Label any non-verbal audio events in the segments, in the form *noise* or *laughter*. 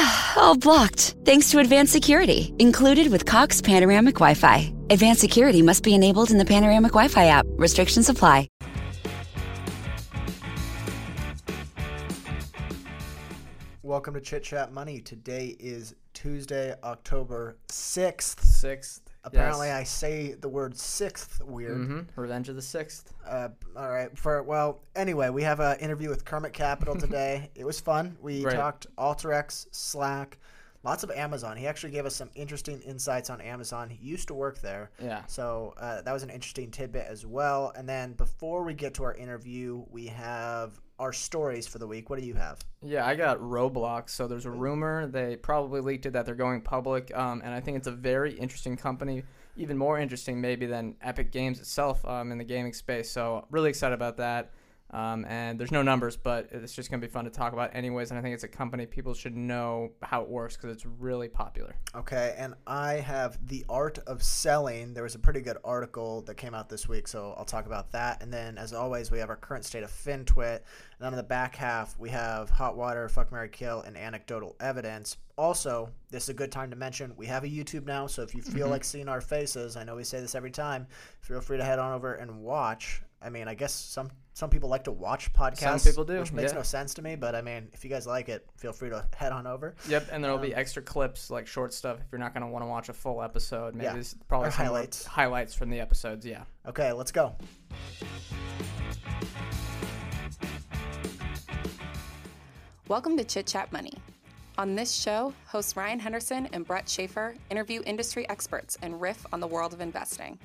*sighs* all blocked thanks to advanced security included with Cox Panoramic Wi Fi. Advanced security must be enabled in the Panoramic Wi Fi app. Restrictions apply. Welcome to Chit Chat Money. Today is Tuesday, October 6th. Sixth. Apparently, yes. I say the word sixth weird. Mhm. Revenge of the Sixth. Uh, all right. For well, anyway, we have an interview with Kermit Capital today. *laughs* it was fun. We Right. talked Alteryx, Slack, lots of Amazon. He actually gave us some interesting insights on Amazon. He used to work there. Yeah. So uh, that was an interesting tidbit as well. And then before we get to our interview, we have our stories for the week. What do you have? Yeah, I got Roblox. So there's a rumor they probably leaked it that they're going public, um, and I think it's a very interesting company, even more interesting maybe than Epic Games itself um, in the gaming space. So really excited about that. Um, and there's no numbers, but it's just gonna be fun to talk about anyways. And I think it's a company people should know how it works because it's really popular. Okay, and I have The Art of Selling. There was a pretty good article that came out this week, so I'll talk about that. And then, as always, we have our current state of FinTwit. And then on the back half, we have Hot Water, Fuck Mary Kill, and Anecdotal Evidence. Also, this is a good time to mention we have a YouTube now, so if you feel Mm-hmm. like seeing our faces, I know we say this every time, feel free to head on over and watch. I mean, I guess some some people like to watch podcasts. Some people do, which makes yeah. no sense to me. But I mean, if you guys like it, feel free to head on over. Yep, and there'll be um, extra clips like short stuff if you're not gonna want to watch a full episode. Maybe Yeah, it's probably some highlights. highlights from the episodes. Yeah. Okay, let's go. Welcome to Chit Chat Money. On this show, hosts Ryan Henderson and Brett Schaefer interview industry experts and riff on the world of investing.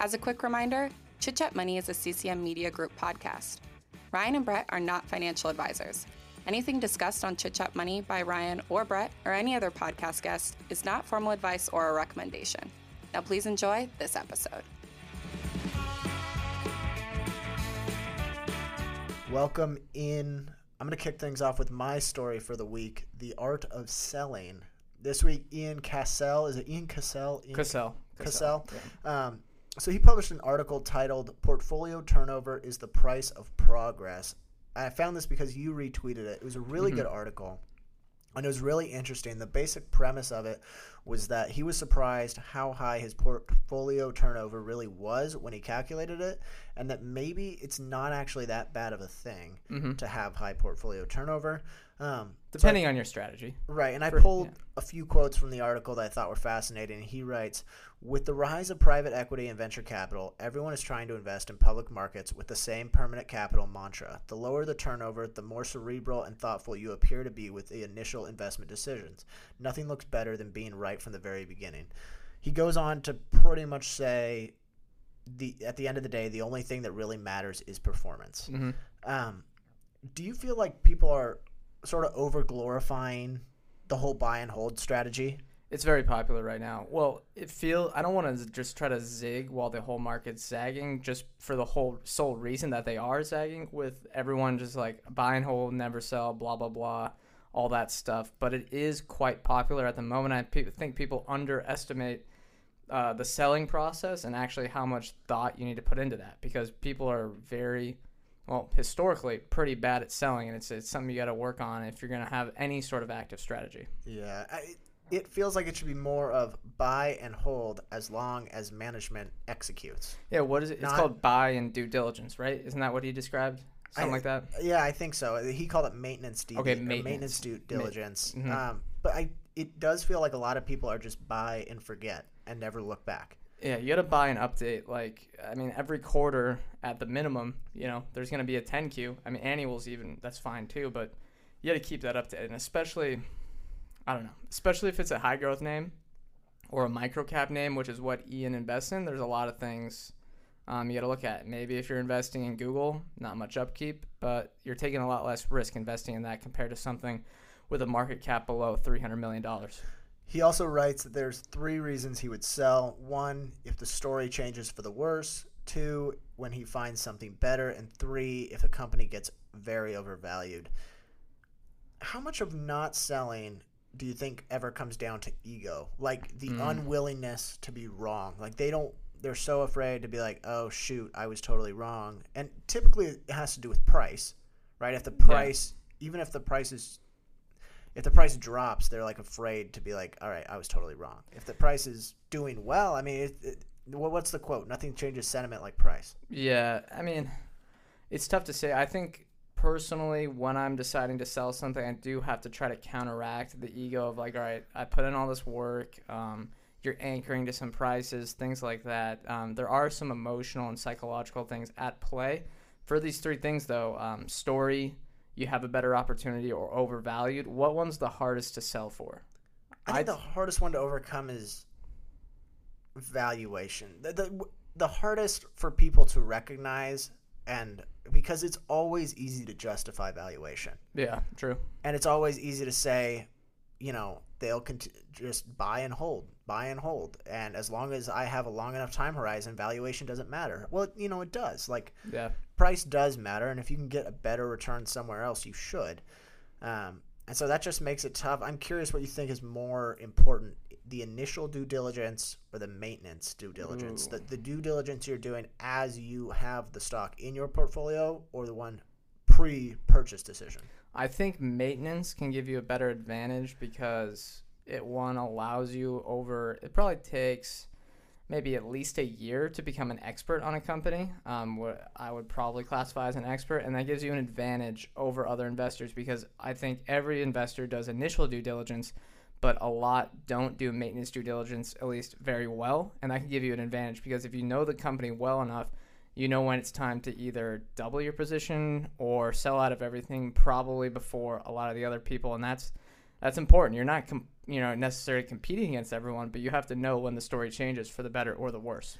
As a quick reminder, Chit Chat Money is a CCM Media Group podcast. Ryan and Brett are not financial advisors. Anything discussed on Chit Chat Money by Ryan or Brett or any other podcast guest is not formal advice or a recommendation. Now, please enjoy this episode. Welcome in. I'm going to kick things off with my story for the week The Art of Selling. This week, Ian Cassel. Is it Ian Cassel? Ian Cassel. Cassel. yeah. Um, so he published an article titled Portfolio Turnover is the Price of Progress. I found this because you retweeted it. It was a really Mm-hmm. good article. And it was really interesting. The basic premise of it was that he was surprised how high his portfolio turnover really was when he calculated it, and that maybe it's not actually that bad of a thing to have high portfolio turnover. Um, Depending on your strategy. Right, and I For- pulled yeah. a few quotes from the article that I thought were fascinating. He writes With the rise of private equity and venture capital, everyone is trying to invest in public markets with the same permanent capital mantra. The lower the turnover, the more cerebral and thoughtful you appear to be with the initial investment decisions. Nothing looks better than being right from the very beginning. He goes on to pretty much say the at the end of the day, the only thing that really matters is performance. hmm Um, do you feel like people are sort of over glorifying the whole buy and hold strategy? It's very popular right now. Well, it feel I don't want to just try to zig while the whole market's sagging, just for the whole sole reason that they are sagging, with everyone just like buy and hold, never sell, blah blah blah, all that stuff. But it is quite popular at the moment. I pe- think people underestimate uh, the selling process and actually how much thought you need to put into that because people are very well historically pretty bad at selling and it's, it's something you got to work on if you're going to have any sort of active strategy Yeah, I, it feels like it should be more of buy and hold as long as management executes. Yeah, what is it? It's called buy and due diligence, right? Isn't that what he described? Something I- like that. Yeah, I think so. He called it maintenance due Okay, maintenance. maintenance due diligence. mhm. Um, but I, it does feel like a lot of people are just buy and forget and never look back. Yeah, you got to buy an update. Like, I mean, every quarter at the minimum, you know, there's going to be a 10Q. I mean, annuals even, that's fine too, but you got to keep that up updated. And especially, I don't know, especially if it's a high growth name or a micro cap name, which is what Ian invests in, there's a lot of things um, you got to look at. Maybe if you're investing in Google, not much upkeep, but you're taking a lot less risk investing in that compared to something with a market cap below $300 million. He also writes that there's three reasons he would sell. One, if the story changes for the worse. two, when he finds something better, and three, if the company gets very overvalued. How much of not selling do you think ever comes down to ego? Like the hmm. unwillingness to be wrong. Like they don't they're so afraid to be like, "Oh shoot, I was totally wrong." And typically it has to do with price, right? If the price even if the price is if the price drops, they're like afraid to be like, "All right, I was totally wrong." If the price is doing well, I mean, it, it, what's the quote? Nothing changes sentiment like price. Yeah, I mean, it's tough to say. I think personally, when I'm deciding to sell something, I do have to try to counteract the ego of like, all right, I put in all this work. Um, you're anchoring to some prices, things like that. Um, there are some emotional and psychological things at play. For these three things, though, um, story, you have a better opportunity, or overvalued. What one's the hardest to sell for? I think I'd- the hardest one to overcome is valuation. The, the the hardest for people to recognize and because it's always easy to justify valuation. Yeah, true. And it's always easy to say, you know, they'll cont- just buy and hold, buy and hold. And as long as I have a long enough time horizon, valuation doesn't matter. Well, you know, it does. Like Yeah. price does matter, and if you can get a better return somewhere else, you should. Um, and so that just makes it tough. I'm curious what you think is more important: the initial due diligence or the maintenance due diligence. The, the due diligence you're doing as you have the stock in your portfolio, or the one pre-purchase decision. I think maintenance can give you a better advantage because it one allows you over. It probably takes maybe at least a year to become an expert on a company. Um, what I would probably classify as an expert, and that gives you an advantage over other investors because I think every investor does initial due diligence, but a lot don't do maintenance due diligence at least very well, and that can give you an advantage because if you know the company well enough you know when it's time to either double your position or sell out of everything probably before a lot of the other people and that's that's important you're not com- you know necessarily competing against everyone but you have to know when the story changes for the better or the worse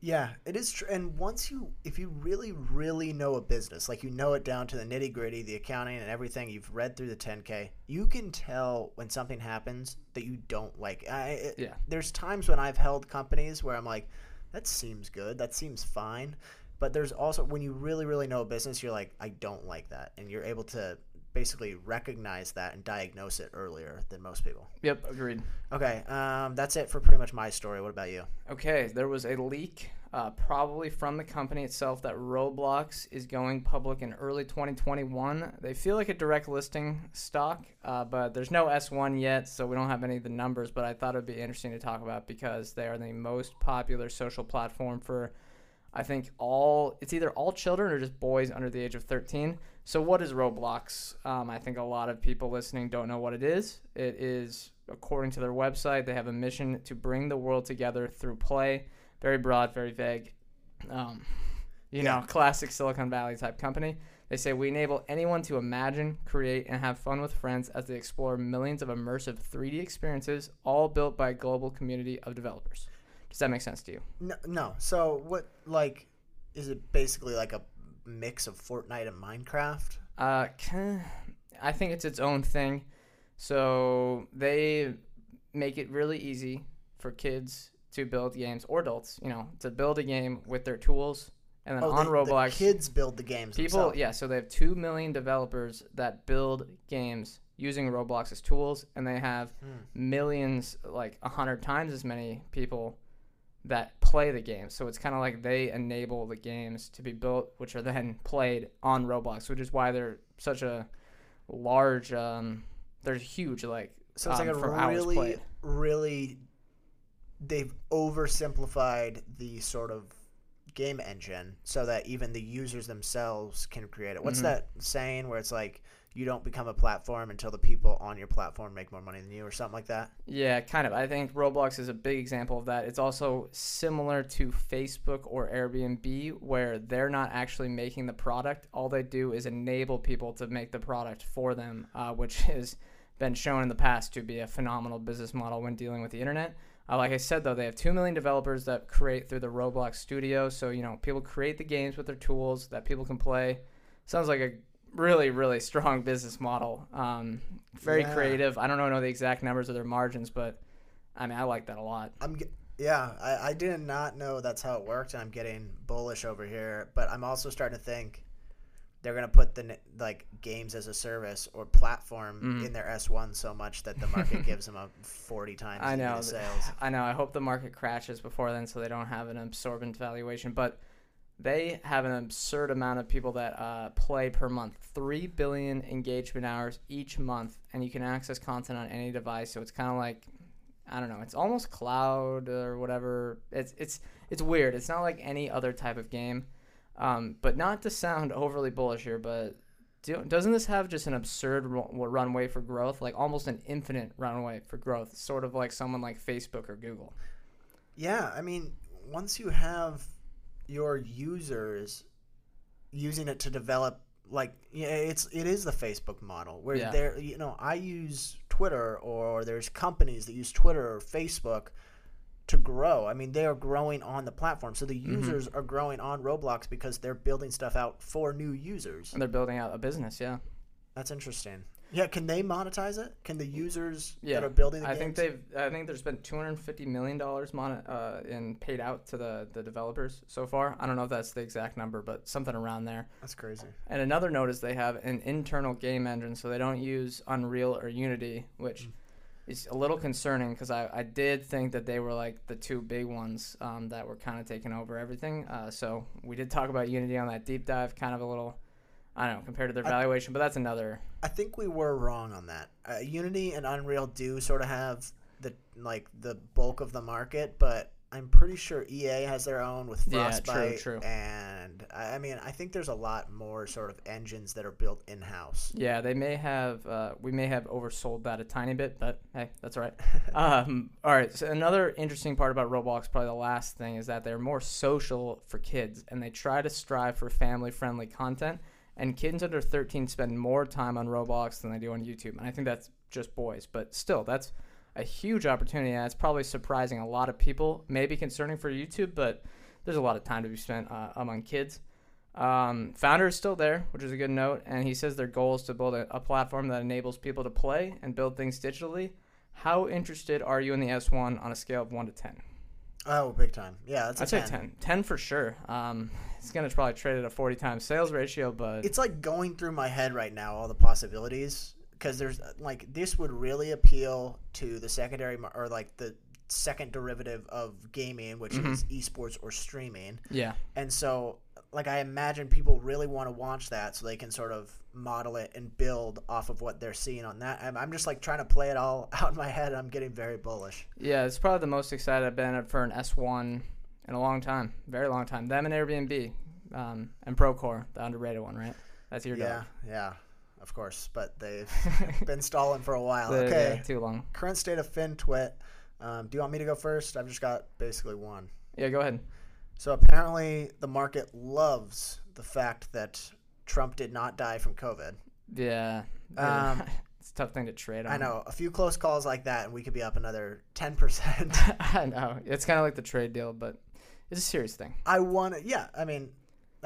Yeah, it is true. And once you, if you really, really know a business, like you know it down to the nitty gritty, the accounting and everything, you've read through the 10K, you can tell when something happens that you don't like. I, it, Yeah. There's times when I've held companies where I'm like, that seems good, that seems fine. But there's also, when you really, really know a business, you're like, I don't like that. And you're able to basically recognize that and diagnose it earlier than most people. yep agreed Okay, um, that's it for pretty much my story. What about you? Okay, there was a leak, uh, probably from the company itself, that Roblox is going public in early 2021. They feel like a direct listing stock, uh, but there's no S1 yet, so we don't have any of the numbers. But I thought it would be interesting to talk about because they are the most popular social platform for, I think, all, it's either all children or just boys under the age of 13. So, what is Roblox? Um, I think a lot of people listening don't know what it is. It is, according to their website, they have a mission to bring the world together through play. Very broad, very vague. Um, you know, classic Silicon Valley type company. They say we enable anyone to imagine, create, and have fun with friends as they explore millions of immersive 3D experiences, all built by a global community of developers. Does that make sense to you? No, no. So what? Like, is it basically like a mix of Fortnite and Minecraft? Uh, I think it's its own thing. So they make it really easy for kids to build games or adults, you know, to build a game with their tools. And then Oh, on the, Roblox, the kids build the games. people, themselves. yeah, so they have 2 million developers that build games using Roblox as tools. And they have millions, like a 100 times as many people that play the games. So it's kind of like they enable the games to be built, which are then played on Roblox, which is why they're such a large. Um, they're huge, like So it's um, like a really, really. They've oversimplified the sort of game engine so that even the users themselves can create it. What's Mhm. that saying where it's like you don't become a platform until the people on your platform make more money than you, or something like that? Yeah, kind of. I think Roblox is a big example of that. It's also similar to Facebook or Airbnb, where they're not actually making the product. All they do is enable people to make the product for them, uh, which *laughs* has been shown in the past to be a phenomenal business model when dealing with the internet. Uh, like I said, though, they have 2 million developers that create through the Roblox studio. So, you know, people create the games with their tools that people can play. Sounds like a really, really strong business model. Um, very Yeah. creative. I don't know, know the exact numbers of their margins, but I mean, I like that a lot. I'm. Yeah, I, I did not know that's how it worked, and I'm getting bullish over here. But I'm also starting to think they're gonna put the like games as a service or platform Mm. in their S1 so much that the market *laughs* gives them a 40 times I know. sales. I know. I hope the market crashes before then, so they don't have an absorbent valuation. But they have an absurd amount of people that uh, play per month. Three billion engagement hours each month, and you can access content on any device. So it's kind of like, I don't know. It's almost cloud or whatever. It's it's it's weird. It's not like any other type of game. Um, but not to sound overly bullish here, but do, doesn't this have just an absurd ru- runway for growth, like almost an infinite runway for growth, sort of like someone like Facebook or Google? Yeah, I mean, once you have your users using it to develop like yeah, it's it is the Facebook model where Yeah. there you know, I use Twitter or there's companies that use Twitter or Facebook to grow. I mean, they are growing on the platform. So the Mm-hmm. users are growing on Roblox because they're building stuff out for new users. And they're building out a business, yeah. That's interesting. Yeah, can they monetize it? Can the users Yeah, that are building the I think they've. I think there's been 250 million dollars mon- uh, in paid out to the the developers so far. I don't know if that's the exact number, but something around there. That's crazy. And another note is they have an internal game engine, so they don't use Unreal or Unity, which is a little concerning because I, I did think that they were like the two big ones um, that were kind of taking over everything. Uh, so we did talk about Unity on that deep dive, kind of a little, I don't know, compared to their valuation, but that's another. I think we were wrong on that. Uh, Unity and Unreal do sort of have the like the bulk of the market, but I'm pretty sure EA has their own with Yeah, true, Frostbite. true. And I mean, I think there's a lot more sort of engines that are built in house. Yeah, they may have. Uh, we may have oversold that a tiny bit, but hey, that's all right. *laughs* um, all right. So another interesting part about Roblox, probably the last thing, is that they're more social for kids, and they try to strive for family-friendly content. And kids under 13 spend more time on Roblox than they do on YouTube, and I think that's just boys. But still, that's a huge opportunity, and it's probably surprising a lot of people. Maybe concerning for YouTube, but there's a lot of time to be spent uh, among kids. Um, founder is still there, which is a good note, and he says their goal is to build a, a platform that enables people to play and build things digitally. How interested are you in the S1 on a scale of 1 to 10? Oh, big time. Yeah, that's a I'd say 10. 10. 10 for sure. Um, it's going to probably trade at a 40 times sales ratio, but It's like going through my head right now all the possibilities because there's uh, like this would really appeal to the secondary or like the second derivative of gaming, which is esports or streaming. yeah. And so, like, I imagine people really want to watch that so they can sort of model it and build off of what they're seeing on that. I'm, I'm just like trying to play it all *laughs* out in my head. I'm getting very bullish. Yeah, it's probably the most excited I've been for an S1 in a long time. Very long time. Them and Airbnb um, and Procore, the underrated one, right? That's your Yeah, dog. yeah, of course. But they've *laughs* been stalling for a while. The- Okay. yeah, too long. Current state of FinTwit. Um, do you want me to go first? I've just got basically one. Yeah, go ahead. So apparently, the market loves the fact that Trump did not die from COVID. Yeah. *laughs* Um, it's a tough thing to trade on. I know a few close calls like that, and we could be up another ten *laughs* percent. I know. It's kind of like the trade deal, but it's a serious thing. I want to, yeah. I mean,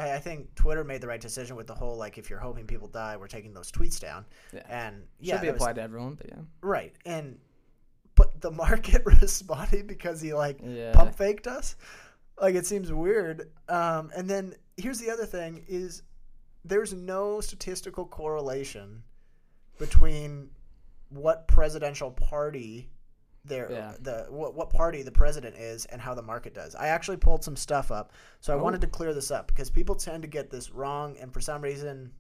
I, I think Twitter made the right decision with the whole like, if you're hoping people die, we're taking those tweets down. Yeah. And yeah, Should be was- applied to everyone, but yeah. right. And but the market *laughs* responded because he like Yeah. pump faked us. Like it seems weird. Um, and then here's the other thing: is there's no statistical correlation between what presidential party there Yeah. the what, what party the president is and how the market does. I actually pulled some stuff up, so I Oh. wanted to clear this up because people tend to get this wrong, and for some reason,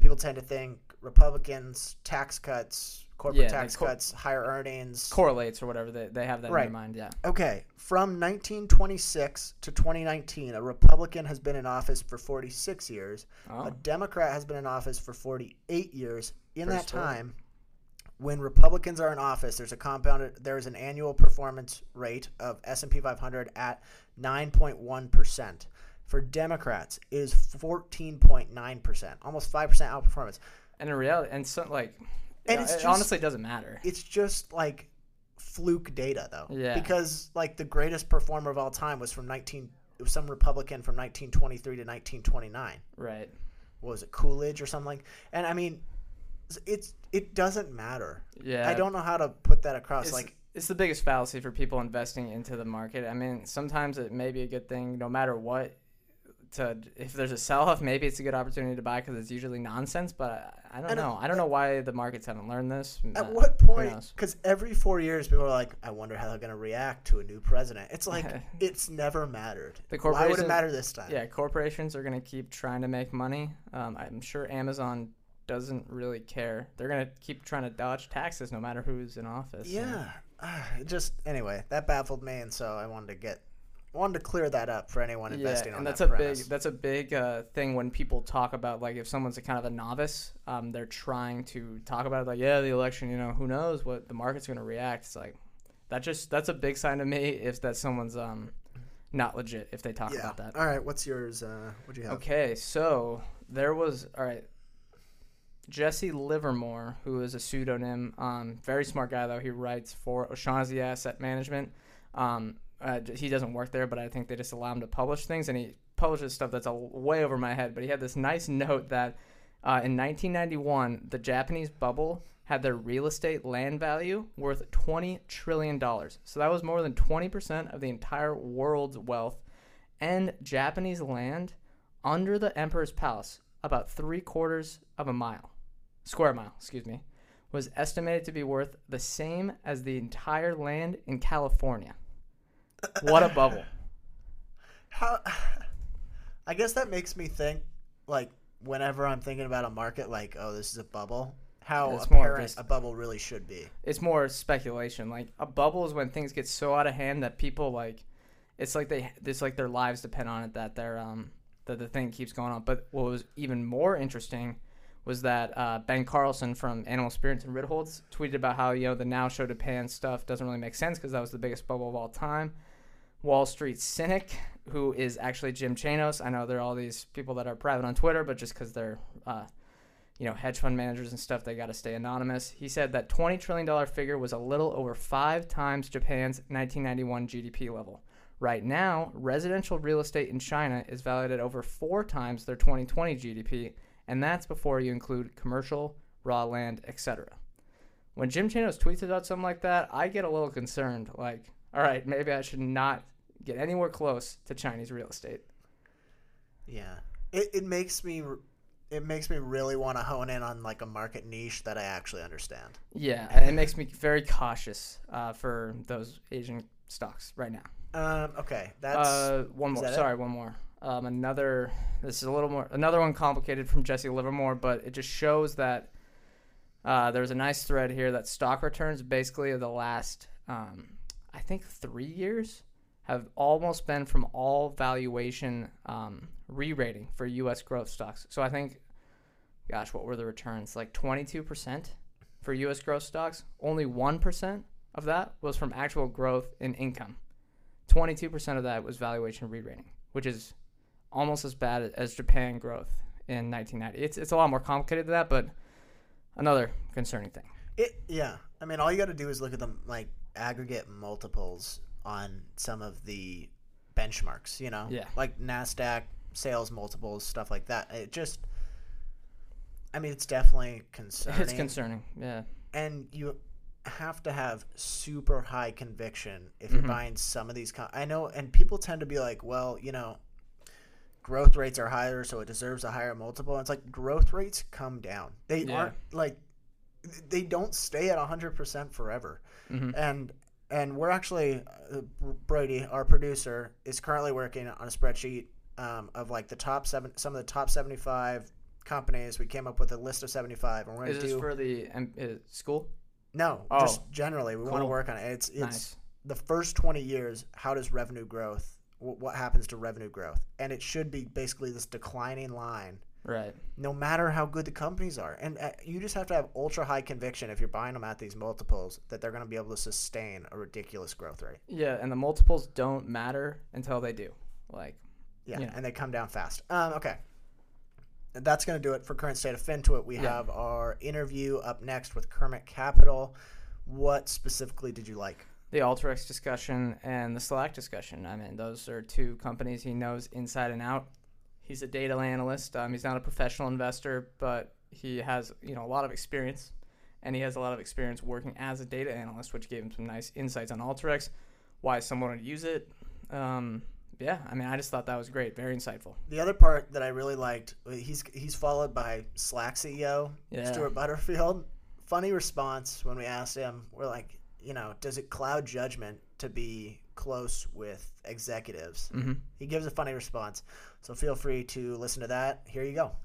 people tend to think Republicans tax cuts, corporate Yeah, tax co- cuts, higher earnings, Correlates or whatever. They, they have that in Right. their mind, yeah. Okay, from 1926 to 2019, a Republican has been in office for 46 years. Oh. A Democrat has been in office for 48 years. In Pretty that time, when Republicans are in office, there's a compounded there is an annual performance rate of S&P 500 at 9.1%. For Democrats, it is 14.9%, almost 5% outperformance. And in reality, and so, like, And it just- honestly doesn't matter. It's just like fluke data though. Yeah. Because like the greatest performer of all time was from 19 it was some Republican from 1923 to 1929. Right. What was it Coolidge or something? like And I mean it's it doesn't matter. Yeah. I don't know how to put that across It's, like it's the biggest fallacy for people investing into the market. I mean, sometimes it may be a good thing, no matter what. To if there's a sell-off, maybe it's a good opportunity to buy because it's usually nonsense. But I, I don't know. I don't know why the markets haven't learned this. At Uh, what point? Because every four years, people are like, "I wonder how they're going to react to a new president." It's like *laughs* it's never mattered. The Why would it matter this time? Yeah, corporations are going to keep trying to make money. Um, I'm sure Amazon doesn't really care. They're going to keep trying to dodge taxes no matter who's in office. Yeah. Ah, it just anyway, that baffled me, and so I wanted to get wanted to clear that up for anyone investing yeah, on and that's that a premise. big that's a big uh, thing when people talk about like if someone's a kind of a novice, um, they're trying to talk about it like yeah the election, you know who knows what the market's going to react. It's like that just that's a big sign to me if that someone's um not legit if they talk yeah. about that. All right, what's yours? Uh, what do you have? Okay, so there was all right. Jesse Livermore, who is a pseudonym, um, very smart guy though. He writes for O'Shaughnessy Asset Management. Um, uh, he doesn't work there, but I think they just allow him to publish things, and he publishes stuff that's a way over my head. But he had this nice note that uh, in 1991, the Japanese bubble had their real estate land value worth 20 trillion dollars. So that was more than 20% of the entire world's wealth and Japanese land under the Emperor's Palace, about three quarters of a mile, square mile, excuse me, was estimated to be worth the same as the entire land in California. What a *laughs* bubble. How? *sighs* I guess that makes me think, like, whenever I'm thinking about a market, like, oh, this is a bubble. How It's more apparent just- a bubble really should be. It's more speculation. Like a bubble is when things get so out of hand that people like it's like they it's like their lives depend on it that they're um that the thing keeps going on. But what was even more interesting was that uh, Ben Carlson from Animal Spirits and Ritholtz tweeted about how you know the now show Japan stuff doesn't really make sense because that was the biggest bubble of all time. Wall Street cynic, who is actually Jim Chanos. I know there are all these people that are private on Twitter, but just because they're uh, you know hedge fund managers and stuff, they got to stay anonymous. He said that twenty trillion dollar figure was a little over five times Japan's 1991 GDP level. Right now, residential real estate in China is valued at over four times their 2020 GDP, and that's before you include commercial, raw land, etc. When Jim Chanos tweets about something like that, I get a little concerned. Like, all right, maybe I should not get anywhere close to Chinese real estate. Yeah, it, it makes me it makes me really want to hone in on like a market niche that I actually understand. Yeah, *laughs* and it makes me very cautious uh, for those Asian stocks right now. Um, okay, that's Uh, one more. that it? Sorry, one more. Um, another. This is a little more. Another one complicated from Jesse Livermore, but it just shows that uh, there's a nice thread here that stock returns basically of the last, um, I think, three years have almost been from all valuation um, re-rating for U.S. growth stocks. So I think, gosh, what were the returns? Like 22% for U.S. growth stocks. Only one percent of that was from actual growth in income. 22% of that was valuation re-rating, which is almost as bad as Japan growth in 1990. It's, it's a lot more complicated than that, but another concerning thing. It yeah. I mean, all you got to do is look at the like aggregate multiples on some of the benchmarks. You know, Yeah. like Nasdaq sales multiples, stuff like that. It just, I mean, it's definitely concerning. It's concerning. Yeah. and you have to have super high conviction if you're Mhm. buying some of these. Com- I know, and people tend to be like, well, you know, growth rates are higher, so it deserves a higher multiple. And it's like growth rates come down. They Yeah. aren't like they don't stay at 100% forever. Mhm. And and we're actually uh, Brady, our producer, is currently working on a spreadsheet um, of like the top seven, some of the top 75 companies. We came up with a list of 75, and we're Is going to do for the um, uh, school? no, Oh, just generally, we want to work on it. It's it's Nice. the first twenty years. How does revenue growth? Wh- What happens to revenue growth? And it should be basically this declining line, Right. no matter how good the companies are. And uh, you just have to have ultra high conviction if you're buying them at these multiples that they're going to be able to sustain a ridiculous growth rate. Yeah, and the multiples don't matter until they do. Like, Yeah, Yeah. and they come down fast. Um, okay. That's going to do it for current state of FinTwit. We Yeah. have our interview up next with Kermit Capital. What specifically did you like? The Alteryx discussion and the Slack discussion. I mean, those are two companies he knows inside and out. He's a data analyst. Um, he's not a professional investor, but he has you know a lot of experience, and he has a lot of experience working as a data analyst, which gave him some nice insights on Alteryx, why someone would use it. Um, yeah, I mean, I just thought that was great, very insightful. The other part that I really liked, he's he's followed by Slack CEO Yeah. Stuart Butterfield. Funny response when we asked him. We're like, you know, does it cloud judgment to be close with executives? Mhm. He gives a funny response. So feel free to listen to that. Here you go.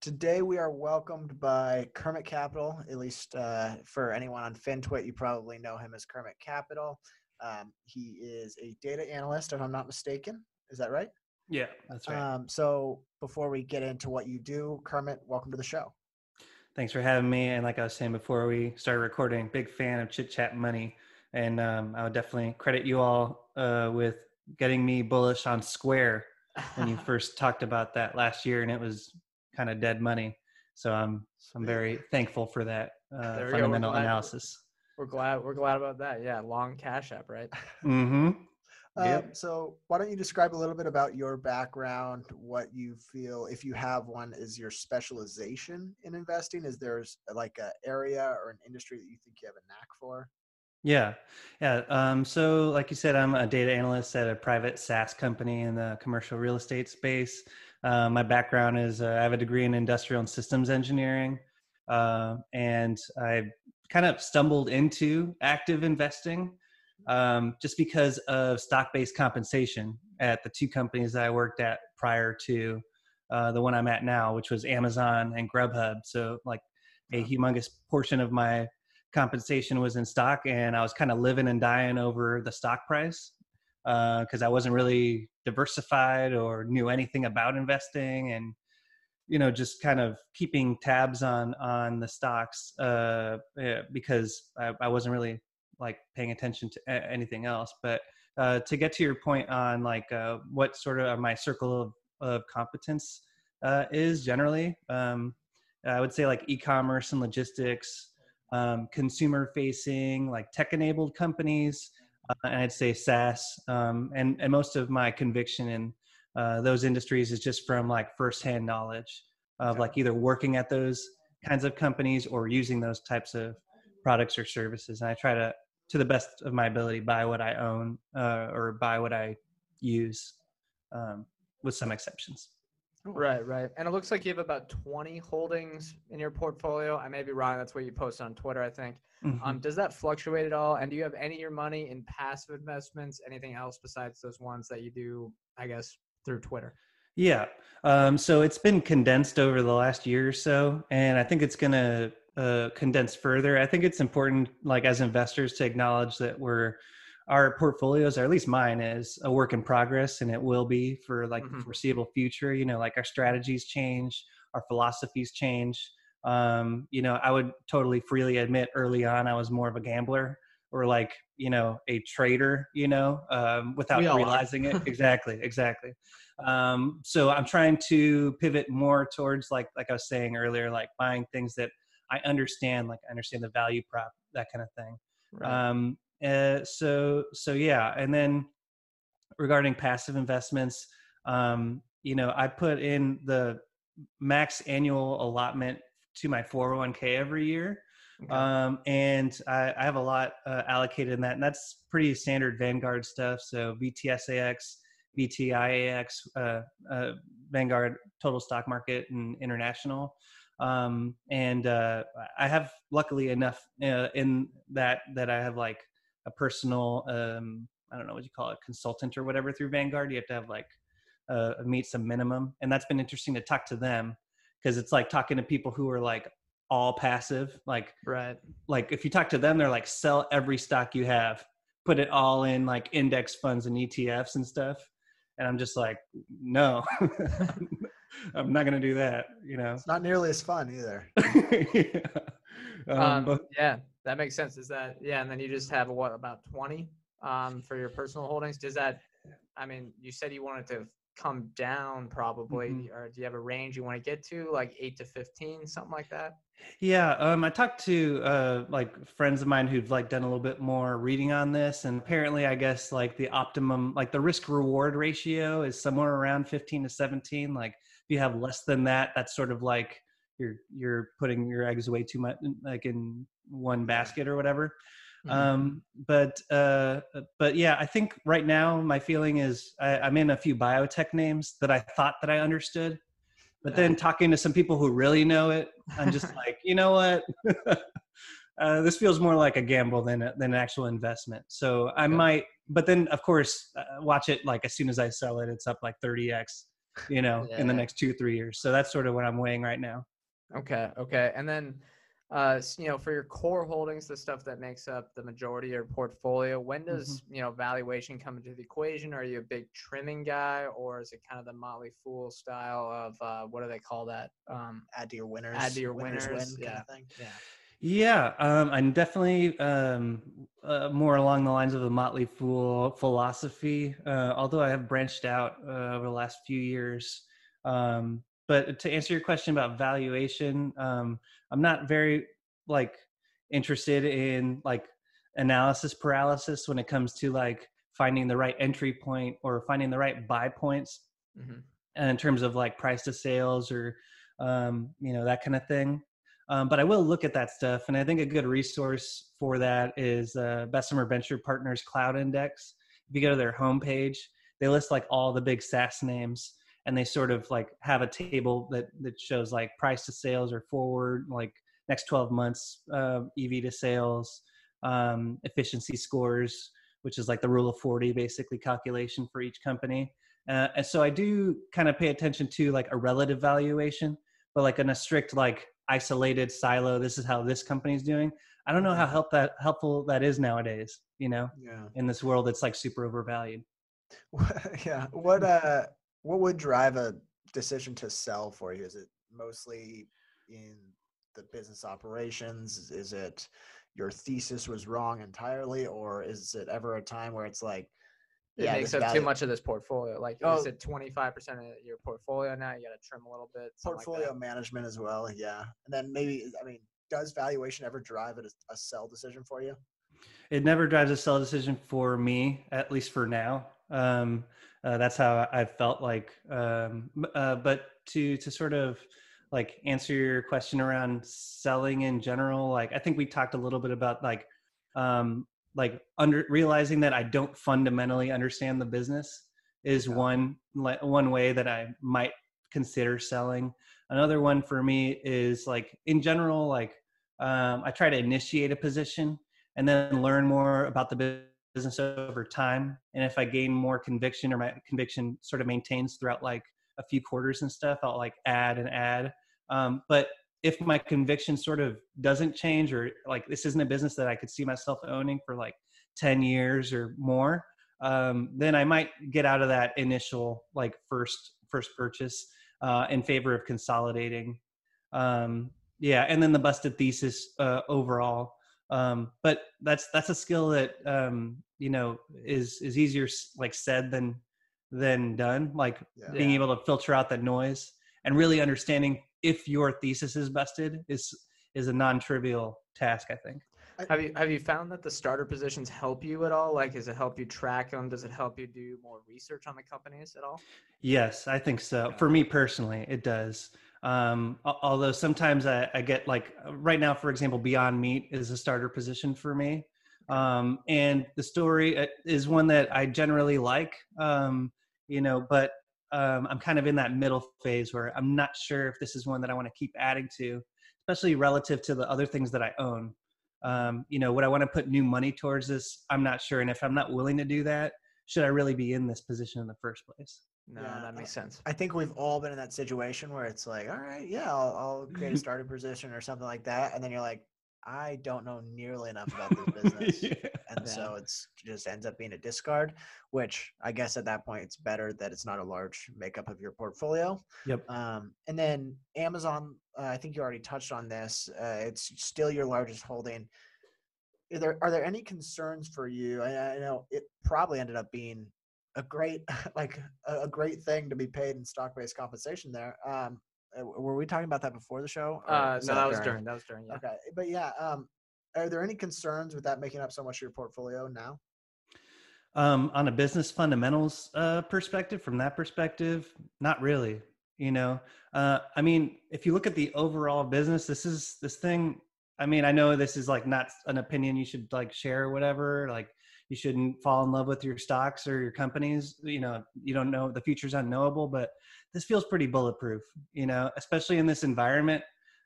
Today we are welcomed by Kermit Capital. At least uh, for anyone on FinTwit, you probably know him as Kermit Capital. Um, he is a data analyst, if I'm not mistaken. Is that right? Yeah, that's right. Um, so before we get into what you do, Kermit, welcome to the show. Thanks for having me. And like I was saying before we started recording, big fan of Chit Chat Money. And um, I would definitely credit you all uh, with getting me bullish on Square when you *laughs* first talked about that last year, and it was kind of dead money. So I'm I'm very thankful for that uh, There we fundamental analysis. We're glad we're glad about that. Yeah, long cash app, right? Mm-hmm. Um, Yep. so why don't you describe a little bit about your background, what you feel, if you have one, is your specialization in investing? Is there like an area or an industry that you think you have a knack for? Yeah, yeah. Um, so, like you said, I'm a data analyst at a private SaaS company in the commercial real estate space. Uh, my background is uh, I have a degree in industrial and systems engineering, uh, and I kind of stumbled into active investing um, just because of stock-based compensation at the two companies that I worked at prior to uh, the one I'm at now, which was Amazon and Grubhub. So, like a humongous portion of my compensation was in stock and i was kind of living and dying over the stock price because i wasn't really diversified or knew anything about investing and you know just kind of keeping tabs on on the stocks uh, yeah, because I, I wasn't really like paying attention to a- anything else but uh, to get to your point on like uh, what sort of my circle of, of competence uh, is generally um, i would say like e-commerce and logistics um, consumer facing, like tech enabled companies, uh, and I'd say SaaS. Um, and, and most of my conviction in uh, those industries is just from like firsthand knowledge of like either working at those kinds of companies or using those types of products or services. And I try to, to the best of my ability, buy what I own uh, or buy what I use, um, with some exceptions. Right, right. And it looks like you have about 20 holdings in your portfolio. I may be wrong. That's what you post on Twitter, I think. Mhm. Um, does that fluctuate at all? And do you have any of your money in passive investments? Anything else besides those ones that you do, I guess, through Twitter? Yeah. Um, so it's been condensed over the last year or so, and I think it's going to uh, condense further. I think it's important, like as investors, to acknowledge that we're our portfolios, or at least mine, is a work in progress, and it will be for like the Mhm. foreseeable future. You know, like our strategies change, our philosophies change. Um, you know, I would totally freely admit early on I was more of a gambler or like you know a trader. You know, um, without We all are. realizing it. *laughs* exactly, exactly um, so i'm trying to pivot more towards like like i was saying earlier like buying things that i understand like i understand the value prop that kind of thing um, uh, so so yeah and then regarding passive investments um, you know i put in the max annual allotment to my 401k every year Okay. um, and I, I have a lot uh, allocated in that, and that's pretty standard Vanguard stuff. So VTSAX, VTIAX, uh, uh, Vanguard Total Stock Market and International. Um, and uh, I have luckily enough uh, in that that I have like a personal, um, I don't know what you call it, consultant or whatever through Vanguard. You have to have like uh, meet some minimum, and that's been interesting to talk to them because it's like talking to people who are like all passive, like right. like if you talk to them they're like sell every stock you have put it all in like index funds and etfs and stuff and i'm just like no *laughs* *laughs* i'm not gonna do that you know It's not nearly as fun either. *laughs* Yeah. um, Um, but yeah, that makes sense. Is that yeah? And then you just have what about 20 um, for your personal holdings? Does that? I mean, you said you wanted to come down probably, Mhm. or do you have a range you want to get to, like eight to 15, something like that? Yeah, um, I talked to uh, like friends of mine who've like done a little bit more reading on this, and apparently, I guess like the optimum, like the risk reward ratio is somewhere around fifteen to seventeen. Like you have less than that, that's sort of like you're you're putting your eggs away too much, like in one basket or whatever. Mhm. Um, but uh, but yeah, I think right now my feeling is I, I'm in a few biotech names that I thought that I understood, but then talking to some people who really know it, I'm just *laughs* like, you know what? *laughs* uh, this feels more like a gamble than a, than an actual investment. So I Okay. might, but then of course, uh, watch it like as soon as I sell it, it's up like 30x, you know, in the next two three years. So that's sort of what I'm weighing right now. Okay, okay. And then, uh, you know, for your core holdings, the stuff that makes up the majority of your portfolio, when does, you know, valuation come into the equation? Are you a big trimming guy or is it kind of the Motley Fool style of, uh, what do they call that? Um, add to your winners. Add to your winners winners, win yeah. kind of thing. Yeah. Yeah, um, I'm definitely um, uh, more along the lines of the Motley Fool philosophy, uh, although I have branched out uh, over the last few years. Um, but to answer your question about valuation, um, I'm not very like interested in like analysis paralysis when it comes to like finding the right entry point or finding the right buy points mhm. and in terms of like price to sales or um, you know that kind of thing. Um, but I will look at that stuff, and I think a good resource for that is uh, Bessemer Venture Partners Cloud Index. If you go to their homepage, they list like all the big SaaS names, and they sort of like have a table that that shows like price to sales or forward like next 12 months uh, EV to sales, um, efficiency scores, which is like the rule of 40 basically calculation for each company. Uh, and so I do kind of pay attention to like a relative valuation, but like in a strict like isolated silo, this is how this company's doing. I don't know how help that helpful that is nowadays. You know, Yeah. in this world it's like super overvalued. *laughs* yeah. What uh what would drive a decision to sell for you? Is it mostly in the business operations? Is it your thesis was wrong entirely, or is it ever a time where it's like, yeah, makes this up too much of this portfolio. Like Oh. you said, 25% of your portfolio now, you got to trim a little bit. something like portfolio management as well? Yeah, and then maybe I mean, does valuation ever drive a, a sell decision for you? It never drives a sell decision for me, at least for now. Um, uh, that's how I felt like. Um, uh, but to to sort of like answer your question around selling in general, like I think we talked a little bit about like um, like under realizing that I don't fundamentally understand the business is Yeah. one like one way that I might consider selling. Another one for me is like in general, like um, I try to initiate a position and then learn more about the business over time. And if I gain more conviction or my conviction sort of maintains throughout like a few quarters and stuff, I'll like add and add. Um, but if my conviction sort of doesn't change or like this isn't a business that I could see myself owning for like 10 years or more, um, then I might get out of that initial like first first purchase uh, in favor of consolidating. Um, yeah, and then the busted thesis uh, overall um but that's that's a skill that um you know is is easier like said than than done like Yeah. being able to filter out that noise and really understanding if your thesis is busted is is a non-trivial task i think Have you have you found that the starter positions help you at all? Like, does it help you track them? Does it help you do more research on the companies at all? yes i think so for me personally it does um although sometimes I, I get like right now for example beyond meat is a starter position for me um and the story uh, is one that i generally like um you know but um i'm kind of in that middle phase where i'm not sure if this is one that i want to keep adding to especially relative to the other things that i own. Um you know would i want to put new money towards this? I'm not sure and if i'm not willing to do that should i really be in this position in the first place? No, Yeah, that makes sense. I think we've all been in that situation where it's like, all right, yeah, I'll, I'll create a *laughs* starter position or something like that, and then you're like, I don't know nearly enough about this *laughs* business, Yeah. and so it's just ends up being a discard. Which I guess at that point it's better that it's not a large makeup of your portfolio. Yep. Um, and then Amazon, uh, I think you already touched on this. Uh, it's still your largest holding. Are there are there any concerns for you? I, I know it probably ended up being a great *laughs* like a, a great thing to be paid in stock based compensation there. Um, were we talking about that before the show? Uh, was no, that was during. That was during. Yeah. Okay, but yeah, um, are there any concerns with that making up so much of your portfolio now? Um, on a business fundamentals uh, perspective, from that perspective, not really. You know, uh, I mean, if you look at the overall business, this is this thing. I mean, I know this is like not an opinion you should like share or whatever. Like, you shouldn't fall in love with your stocks or your companies. You know, you don't know the future's unknowable, but this feels pretty bulletproof. You know, especially in this environment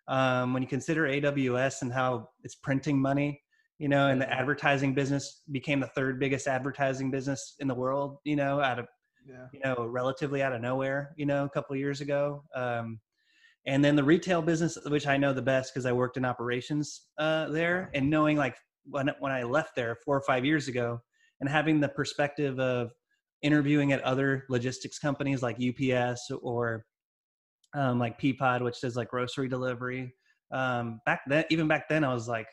um, when you consider AWS and how it's printing money you know, and the advertising business became the third biggest advertising business in the world, you know, out of, yeah. you know, relatively out of nowhere, you know, a couple of years ago. Um, and then the retail business, which I know the best because I worked in operations uh, there, and knowing like when when I left there four or five years ago, and having the perspective of interviewing at other logistics companies like UPS or um, like Peapod, which does like grocery delivery. Um, back then, even back then, I was like,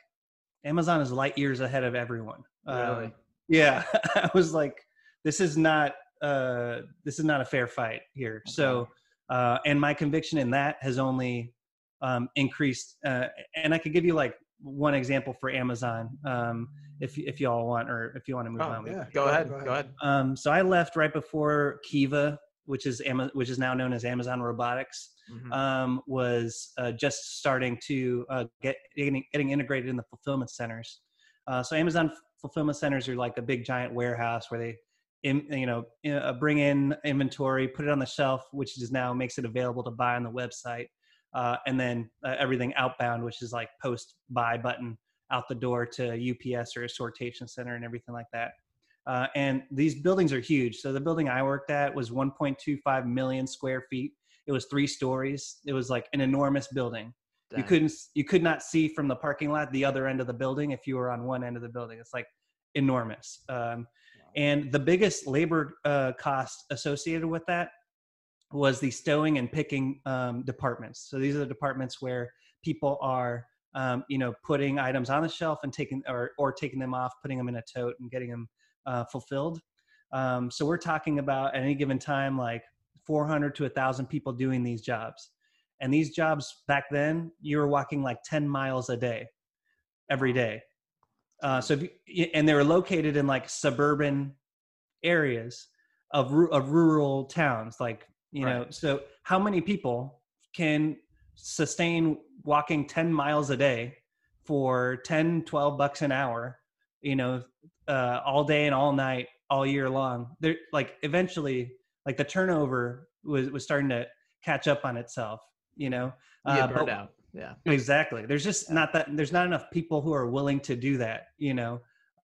Amazon is light years ahead of everyone. Really? Um, yeah, *laughs* I was like, this is not uh, this is not a fair fight here. Okay. So, uh, and my conviction in that has only um, increased. Uh, and I could give you like one example for Amazon, um, if if you all want, or if you want to move oh, on. Yeah, go, ahead. Go ahead. Go ahead. Um, so I left right before Kiva, which is Ama- which is now known as Amazon Robotics mm-hmm. um, was uh, just starting to uh, get getting, getting, integrated in the fulfillment centers. Uh, so Amazon fulfillment centers are like a big giant warehouse where they in, you know uh, bring in inventory, put it on the shelf, which is now makes it available to buy on the website, uh, and then uh, everything outbound, which is like post buy button out the door to UPS or a sortation center and everything like that. Uh, and these buildings are huge. So the building I worked at was 1.25 million square feet. It was three stories. It was like an enormous building. Dang. You couldn't you could not see from the parking lot the other end of the building if you were on one end of the building. It's like enormous. Um, wow. And the biggest labor uh, cost associated with that was the stowing and picking um, departments. So these are the departments where people are, um, you know, putting items on the shelf and taking or or taking them off, putting them in a tote and getting them uh, fulfilled. Um, so we're talking about at any given time, like 400 to 1,000 people doing these jobs. And these jobs back then, you were walking like 10 miles a day, every day. Uh, so, you, and they were located in like suburban areas of, of rural towns. Like, you right. know, so how many people can sustain walking 10 miles a day for 10, 12 bucks an hour, you know, uh, all day and all night, all year long? They're like, eventually, like the turnover was was starting to catch up on itself you know uh, burned out yeah exactly there's just yeah. not that there's not enough people who are willing to do that you know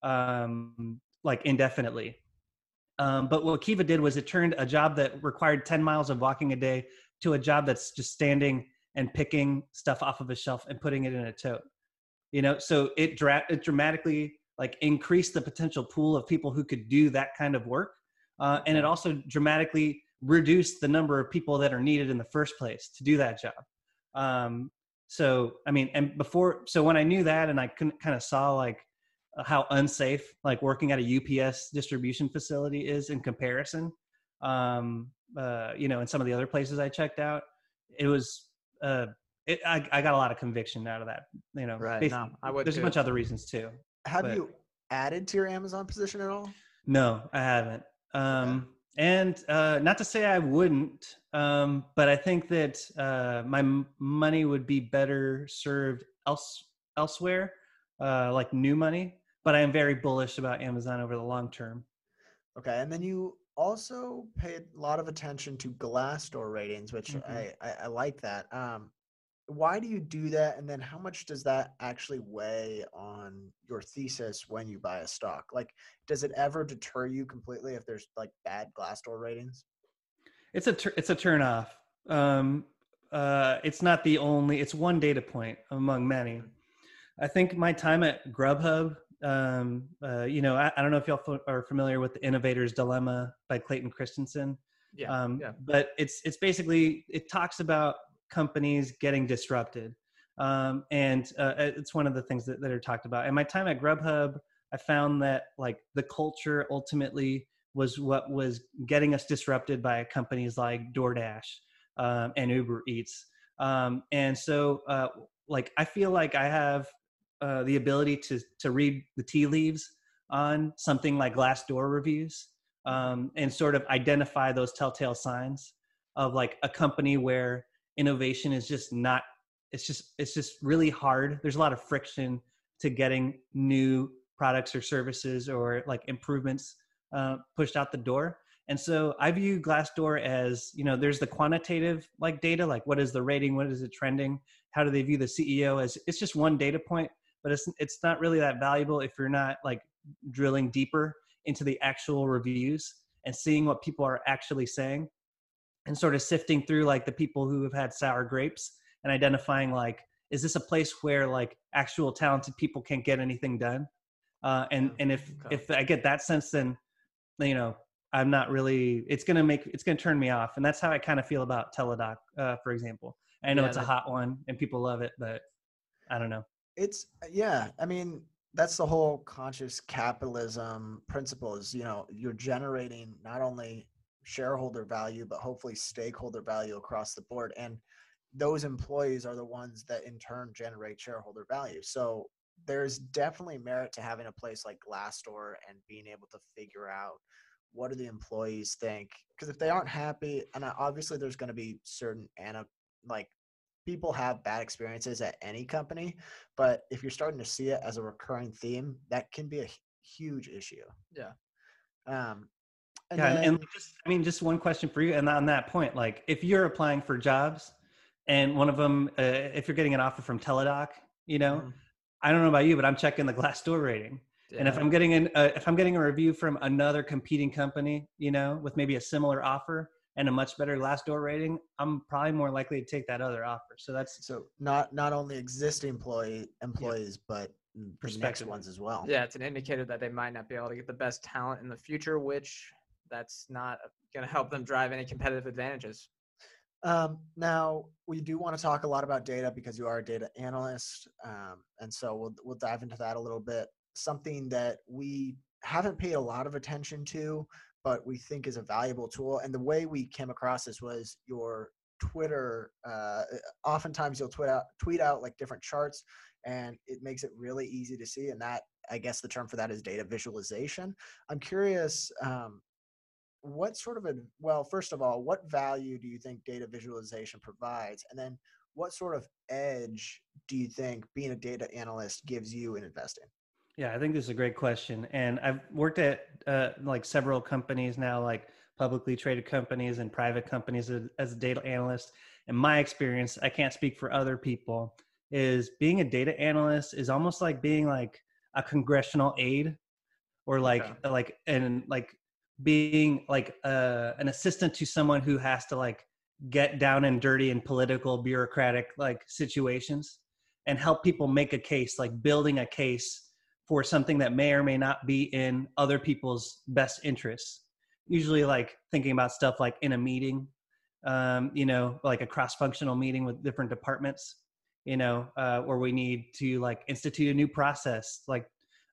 um like indefinitely um but what kiva did was it turned a job that required 10 miles of walking a day to a job that's just standing and picking stuff off of a shelf and putting it in a tote you know so it, dra- it dramatically like increased the potential pool of people who could do that kind of work uh, and it also dramatically reduced the number of people that are needed in the first place to do that job. Um, so, I mean, and before, so when I knew that and I kind of saw like how unsafe like working at a UPS distribution facility is in comparison, um, uh, you know, in some of the other places I checked out, it was, uh, it, I, I got a lot of conviction out of that, you know, right. No, I would there's too. a bunch of other reasons too. Have but, you added to your Amazon position at all? No, I haven't. Um, and uh, not to say I wouldn't, um, but I think that uh, my m- money would be better served else elsewhere, uh, like new money. But I am very bullish about Amazon over the long term. Okay, and then you also paid a lot of attention to Glassdoor ratings, which mm-hmm. I, I, I like that. Um, why do you do that and then how much does that actually weigh on your thesis when you buy a stock like does it ever deter you completely if there's like bad glassdoor ratings it's a it's a turn off um uh it's not the only it's one data point among many i think my time at grubhub um uh you know i, I don't know if y'all f- are familiar with the innovator's dilemma by clayton christensen yeah, um, yeah. but it's it's basically it talks about companies getting disrupted. Um, and uh, it's one of the things that, that are talked about. And my time at Grubhub, I found that like the culture ultimately was what was getting us disrupted by companies like DoorDash um, and Uber Eats. Um, and so, uh, like, I feel like I have uh, the ability to to read the tea leaves on something like Glassdoor reviews um, and sort of identify those telltale signs. of like a company where innovation is just not it's just it's just really hard. There's a lot of friction to getting new products or services or like improvements uh, pushed out the door. And so i view glassdoor as you know there's the quantitative like data like what is the rating? What is it trending? How do they view the ceo as it's just one data point but it's it's not really that valuable if you're not like drilling deeper into the actual reviews and seeing what people are actually saying and sort of sifting through like the people who have had sour grapes and identifying like is this a place where like actual talented people can't get anything done? Uh, and and if okay. if i get that sense then you know i'm not really it's gonna make it's gonna turn me off. And that's how i kind of feel about teladoc uh, for example. I know yeah, it's a hot one and people love it but i don't know it's uh, yeah i mean that's the whole conscious capitalism principle is you know you're generating not only shareholder value but hopefully stakeholder value across the board and those employees are the ones that in turn generate shareholder value. So there's definitely merit to having a place like glassdoor and being able to figure out what do the employees think because if they aren't happy and uh, obviously there's going to be certain ana like people have bad experiences at any company, but if you're starting to see it as a recurring theme, that can be a huge issue. Yeah. Um, and yeah, then, and just I mean, just one question for you, and on that point, like if you're applying for jobs, and one of them, uh, if you're getting an offer from Teladoc, you know, mm-hmm. I don't know about you, but I'm checking the Glassdoor rating. Yeah. And if I'm getting an, uh, if I'm getting a review from another competing company, you know, with maybe a similar offer, and a much better Glassdoor rating, I'm probably more likely to take that other offer. So that's so not not only existing employee employees, yeah. but prospective ones as well. Yeah, it's an indicator that they might not be able to get the best talent in the future, which that's not going to help them drive any competitive advantages. Um, now we do want to talk a lot about data because you are a data analyst, um, and so we'll we'll dive into that a little bit. Something that we haven't paid a lot of attention to but we think is a valuable tool. And the way we came across this was your Twitter. Uh, oftentimes you'll tweet out, tweet out like different charts, and it makes it really easy to see. And that, I guess, the term for that is data visualization. I'm curious. Um, what sort of a well first of all what value do you think data visualization provides and then what sort of edge do you think being a data analyst gives you in investing yeah, I think this is a great question. And I've worked at uh, like several companies now, like publicly traded companies and private companies as, a data analyst. And my experience, I can't speak for other people, is being a data analyst is almost like being like a congressional aide or like okay. like and like being like uh, an assistant to someone who has to like get down and dirty in political bureaucratic like situations and help people make a case like building a case for something that may or may not be in other people's best interests. Usually, like thinking about stuff like in a meeting, um, you know, like a cross functional meeting with different departments, you know, uh, where we need to like institute a new process, like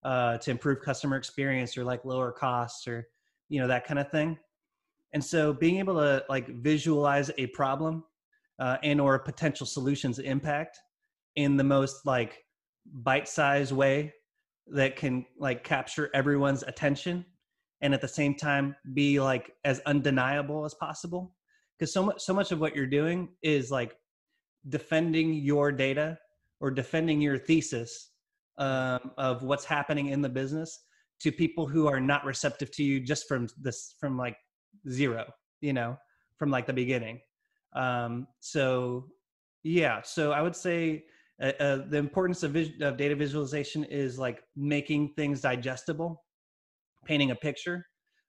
uh, to improve customer experience or like lower costs or, you know, that kind of thing. And so being able to like visualize a problem uh, and or potential solutions impact in the most like bite-sized way that can like capture everyone's attention and at the same time be like as undeniable as possible. Because so much so much of what you're doing is like defending your data or defending your thesis um, of what's happening in the business to people who are not receptive to you just from this from like zero you know from like the beginning. Um, so yeah so i would say uh, uh, the importance of, vis- of data visualization is like making things digestible, painting a picture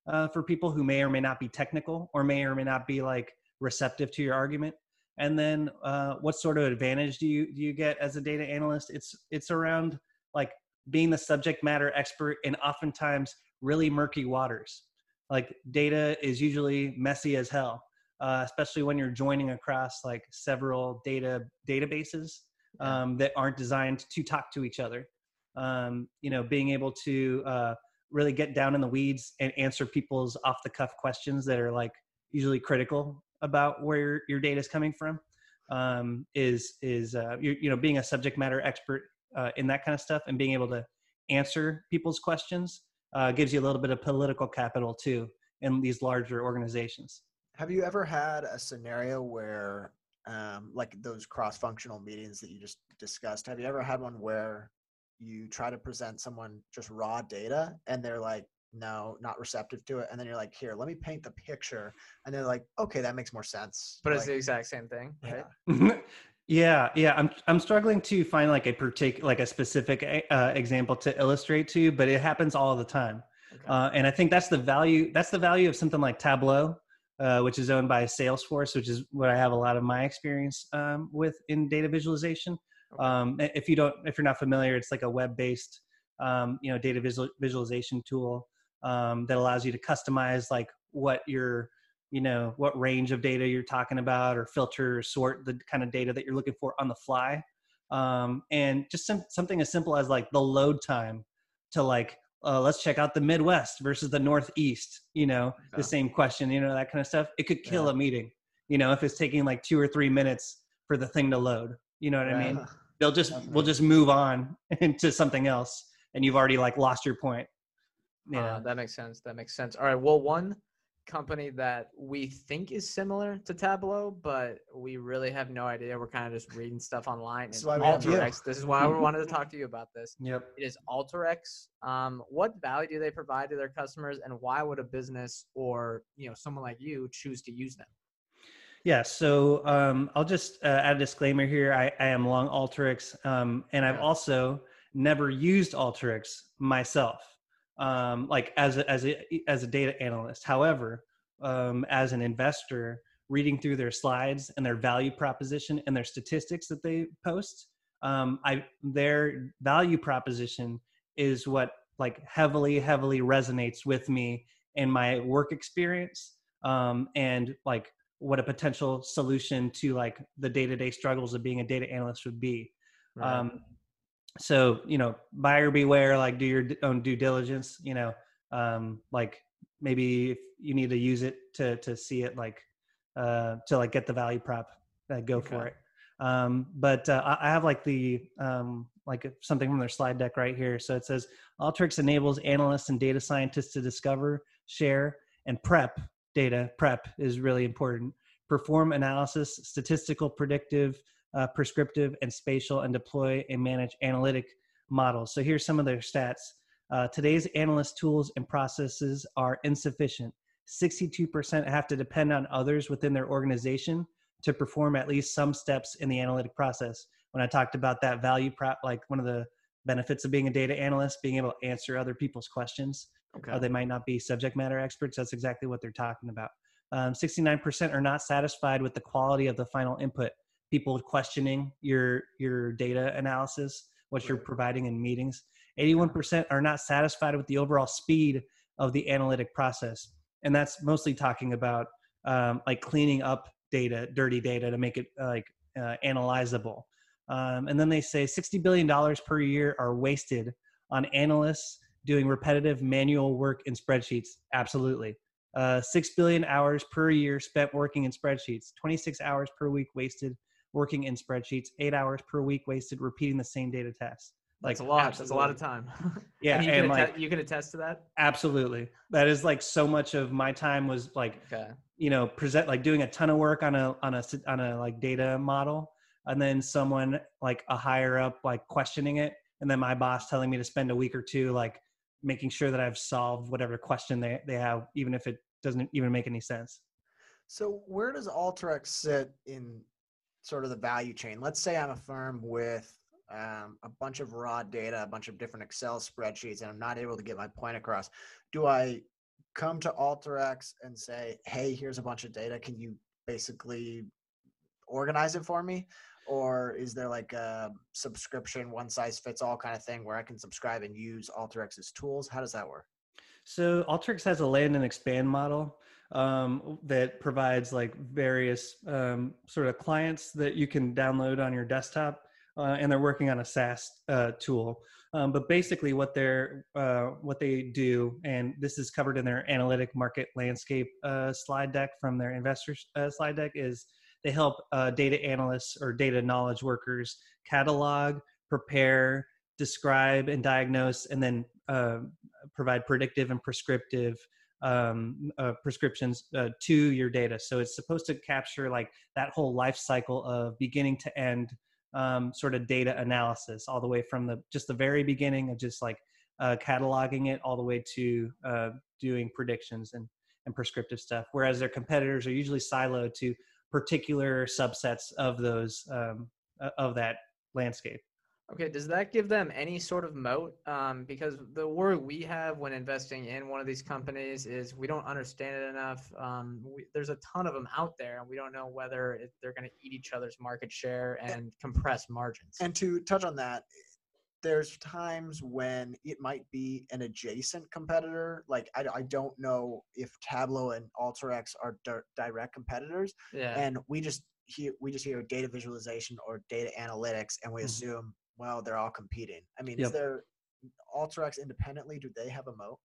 uh, for people who may or may not be technical or may or may not be like receptive to your argument. And then, uh, what sort of advantage do you do you get as a data analyst? It's it's around like being the subject matter expert in oftentimes really murky waters. Like data is usually messy as hell, uh, especially when you're joining across like several data databases um, that aren't designed to talk to each other. Um, you know, being able to uh, really get down in the weeds and answer people's off the cuff questions that are like usually critical about where your data is coming from um, is is uh, you, you know being a subject matter expert uh, in that kind of stuff and being able to answer people's questions uh, gives you a little bit of political capital too in these larger organizations. Have you ever had a scenario where, um, like those cross-functional meetings that you just discussed, have you ever had one where you try to present someone just raw data and they're like, no, not receptive to it, and then you're like, here, let me paint the picture, and they're like, okay, that makes more sense. But it's the exact same thing, right? yeah. *laughs* yeah, yeah. I'm I'm struggling to find like a particular like a specific uh, example to illustrate to, but it happens all the time. Okay. Uh, and I think that's the value. That's the value of something like Tableau, uh, which is owned by Salesforce, which is what I have a lot of my experience um, with in data visualization. Um, if you don't, if you're not familiar, it's like a web-based, um, you know, data visual, visualization tool um, that allows you to customize like what your, you know, what range of data you're talking about, or filter, or sort the kind of data that you're looking for on the fly, um, and just some, something as simple as like the load time to like uh, let's check out the Midwest versus the Northeast. You know, Okay. the same question. You know, that kind of stuff. It could kill Yeah. a meeting. You know, if it's taking like two or three minutes for the thing to load. You know what I mean? They'll just Definitely. we'll just move on *laughs* into something else, and you've already like lost your point. Yeah. Uh, that makes sense. That makes sense. All right. Well, one company that we think is similar to Tableau, but we really have no idea. We're kind of just reading stuff online. This is why we. Alteryx. This is why we *laughs* wanted to talk to you about this. Yep. It is Alteryx. Um, what value do they provide to their customers, and why would a business or you know someone like you choose to use them? Yeah, so um, I'll just uh, add a disclaimer here. I, I am long Alteryx, um, and I've also never used Alteryx myself, um, like as a, as a as a data analyst. However, um, as an investor, reading through their slides and their value proposition and their statistics that they post, um, I their value proposition is what like heavily heavily resonates with me in my work experience um, and like what a potential solution to like the day-to-day struggles of being a data analyst would be um, so you know buyer beware like do your own due diligence you know um, like maybe if you need to use it to to see it like uh, to like get the value prop uh, go for it um, but uh, I I have like the um, like something from their slide deck right here. So it says Alteryx enables analysts and data scientists to discover, share, and prep data. Prep is really important. Perform analysis, statistical, predictive, uh, prescriptive, and spatial, and deploy and manage analytic models. So here's some of their stats. Uh, today's analyst tools and processes are insufficient. 62% have to depend on others within their organization to perform at least some steps in the analytic process. When I talked about that value prop, like one of the benefits of being a data analyst, being able to answer other people's questions. Okay. Uh, they might not be subject matter experts. That's exactly what they're talking about. Um, 69% are not satisfied with the quality of the final input. People questioning your your data analysis, what you're providing in meetings. 81% are not satisfied with the overall speed of the analytic process, and that's mostly talking about um, like cleaning up data, dirty data, to make it uh, like uh, analyzable. Um, and then they say 60 billion dollars per year are wasted on analysts doing repetitive manual work in spreadsheets. Absolutely. Uh, 6 billion hours per year spent working in spreadsheets, 26 hours per week wasted working in spreadsheets, eight hours per week wasted repeating the same data tests. That's a lot. That's a lot of time. *laughs* Yeah, and you, and can like attest, you can attest to that. absolutely. That is like so much of my time was like Okay. you know present like doing a ton of work on a on a on a like data model and then someone like a higher up like questioning it and then my boss telling me to spend a week or two like making sure that i've solved whatever question they, they have even if it doesn't even make any sense So where does Alteryx sit in sort of the value chain? Let's say I'm a firm with um, a bunch of raw data, a bunch of different Excel spreadsheets, and I'm not able to get my point across. Do I come to Alteryx and say, "Hey, here's a bunch of data. Can you basically organize it for me?" Or is there like a subscription, one size fits all kind of thing where I can subscribe and use Alteryx's tools? How does that work? So Alteryx has a land and expand model um, that provides like various um, sort of clients that you can download on your desktop, uh, and they're working on a SaaS uh, tool. Um, but basically, what they're uh, what they do, and this is covered in their analytic market landscape uh, slide deck from their investors uh, slide deck, is they help uh, data analysts or data knowledge workers catalog, prepare, describe, and diagnose, and then provide predictive and prescriptive um, uh, prescriptions uh, to your data. So it's supposed to capture like that whole life cycle of beginning to end um, sort of data analysis, all the way from the just the very beginning of just like uh, cataloging it, all the way to uh, doing predictions and and prescriptive stuff. Whereas their competitors are usually siloed to particular subsets of those um, of that landscape. Okay, does that give them any sort of moat? Um, because the worry we have when investing in one of these companies is we don't understand it enough. Um, we, there's a ton of them out there, and we don't know whether it, they're going to eat each other's market share and compress margins. And to touch on that, there's times when it might be an adjacent competitor. Like I, I don't know if Tableau and Alteryx are di- direct competitors, Yeah. and we just hear we just hear data visualization or data analytics, and we Mhm. assume well they're all competing. I mean, Yep. is there Alteryx independently? Do they have a moat?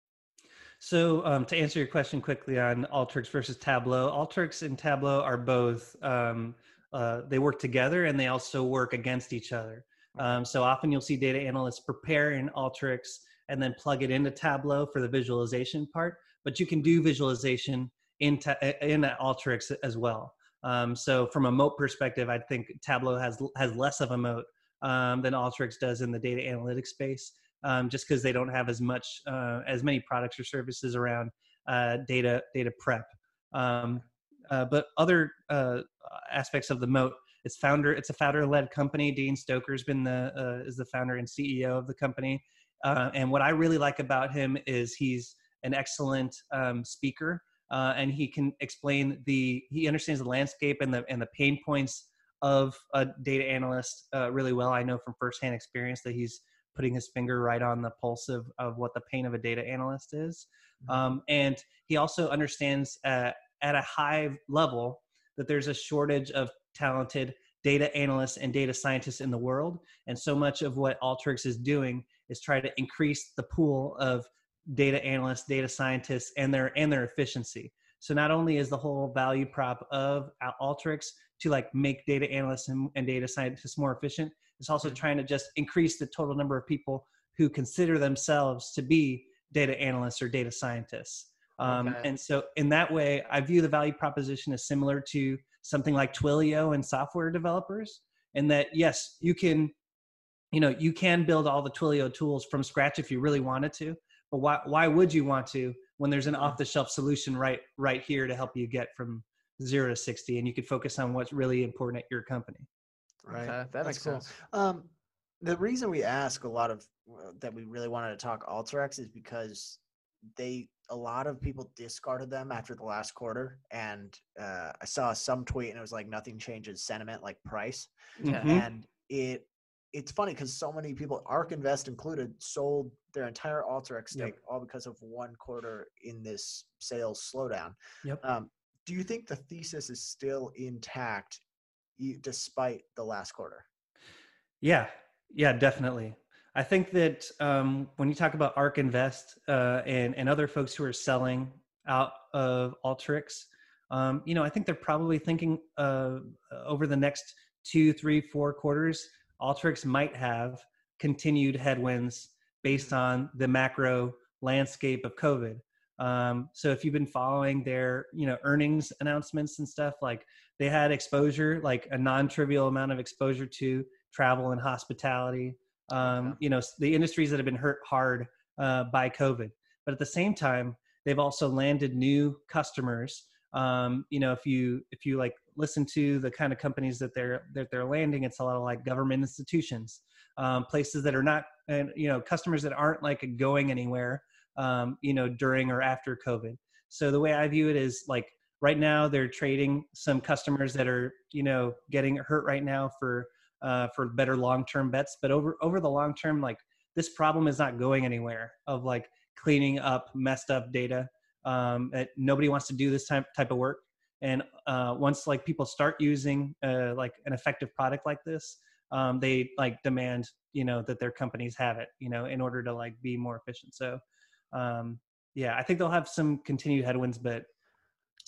So um, to answer your question quickly on Alteryx versus Tableau, Alteryx and Tableau are both um, uh, they work together and they also work against each other. Um, so often you'll see data analysts prepare in Alteryx and then plug it into Tableau for the visualization part, but you can do visualization in ta- in Alteryx as well. Um, so from a moat perspective, I think Tableau has has less of a moat um, than Alteryx does in the data analytics space um, just because they don't have as much uh, as many products or services around uh, data data prep. Um, uh, but other uh, aspects of the moat, it's founder. It's a founder-led company. Dean Stoecker's been the uh, is the founder and CEO of the company. Uh, and what I really like about him is he's an excellent um, speaker, and he can explain the he understands the landscape and the and the pain points of a data analyst uh, really well. I know from firsthand experience that he's putting his finger right on the pulse of, of what the pain of a data analyst is. Um, and he also understands uh, at a high level that there's a shortage of talented data analysts and data scientists in the world. And so much of what Alteryx is doing is try to increase the pool of data analysts, data scientists, and their and their efficiency. So not only is the whole value prop of Alteryx to like make data analysts and, and data scientists more efficient, it's also trying to just increase the total number of people who consider themselves to be data analysts or data scientists. Um, Okay. And so, in that way, I view the value proposition as similar to something like Twilio and software developers. In that, yes, you can, you know, you can build all the Twilio tools from scratch if you really wanted to. But why why would you want to when there's an off the shelf solution right right here to help you get from zero to sixty, and you could focus on what's really important at your company. Right. Okay, that That's makes cool. sense. Um, the reason we ask a lot of uh, that we really wanted to talk Alteryx is because they a lot of people discarded them after the last quarter, and uh, I saw some tweet and it was like nothing changes sentiment like price, Yeah. Mhm. and it it's funny because so many people, Ark Invest included, sold their entire Alteryx Yep. stake all because of one quarter in this sales slowdown. Yep. Um, do you think the thesis is still intact despite the last quarter? Yeah, yeah, definitely. I think that um, when you talk about ARK Invest uh, and and other folks who are selling out of Alteryx, um, you know, I think they're probably thinking uh, over the next two, three, four quarters, Alteryx might have continued headwinds based on the macro landscape of COVID. Um, so if you've been following their, you know, earnings announcements and stuff, like they had exposure, like a non-trivial amount of exposure to travel and hospitality. Um, Okay. You know, the industries that have been hurt hard uh, by COVID. But at the same time, they've also landed new customers. Um, you know, if you if you like listen to the kind of companies that they're that they're landing, it's a lot of like government institutions, um, places that are not, and you know, customers that aren't like going anywhere. Um, you know, during or after COVID. So the way I view it is like right now they're trading some customers that are you know getting hurt right now for uh, for better long term bets. But over over the long term, like this problem is not going anywhere. Of like cleaning up messed up data. Um, that nobody wants to do this type type of work. And uh, once like people start using uh, like an effective product like this, um, they like demand you know that their companies have it you know in order to like be more efficient. So um, yeah, I think they'll have some continued headwinds, but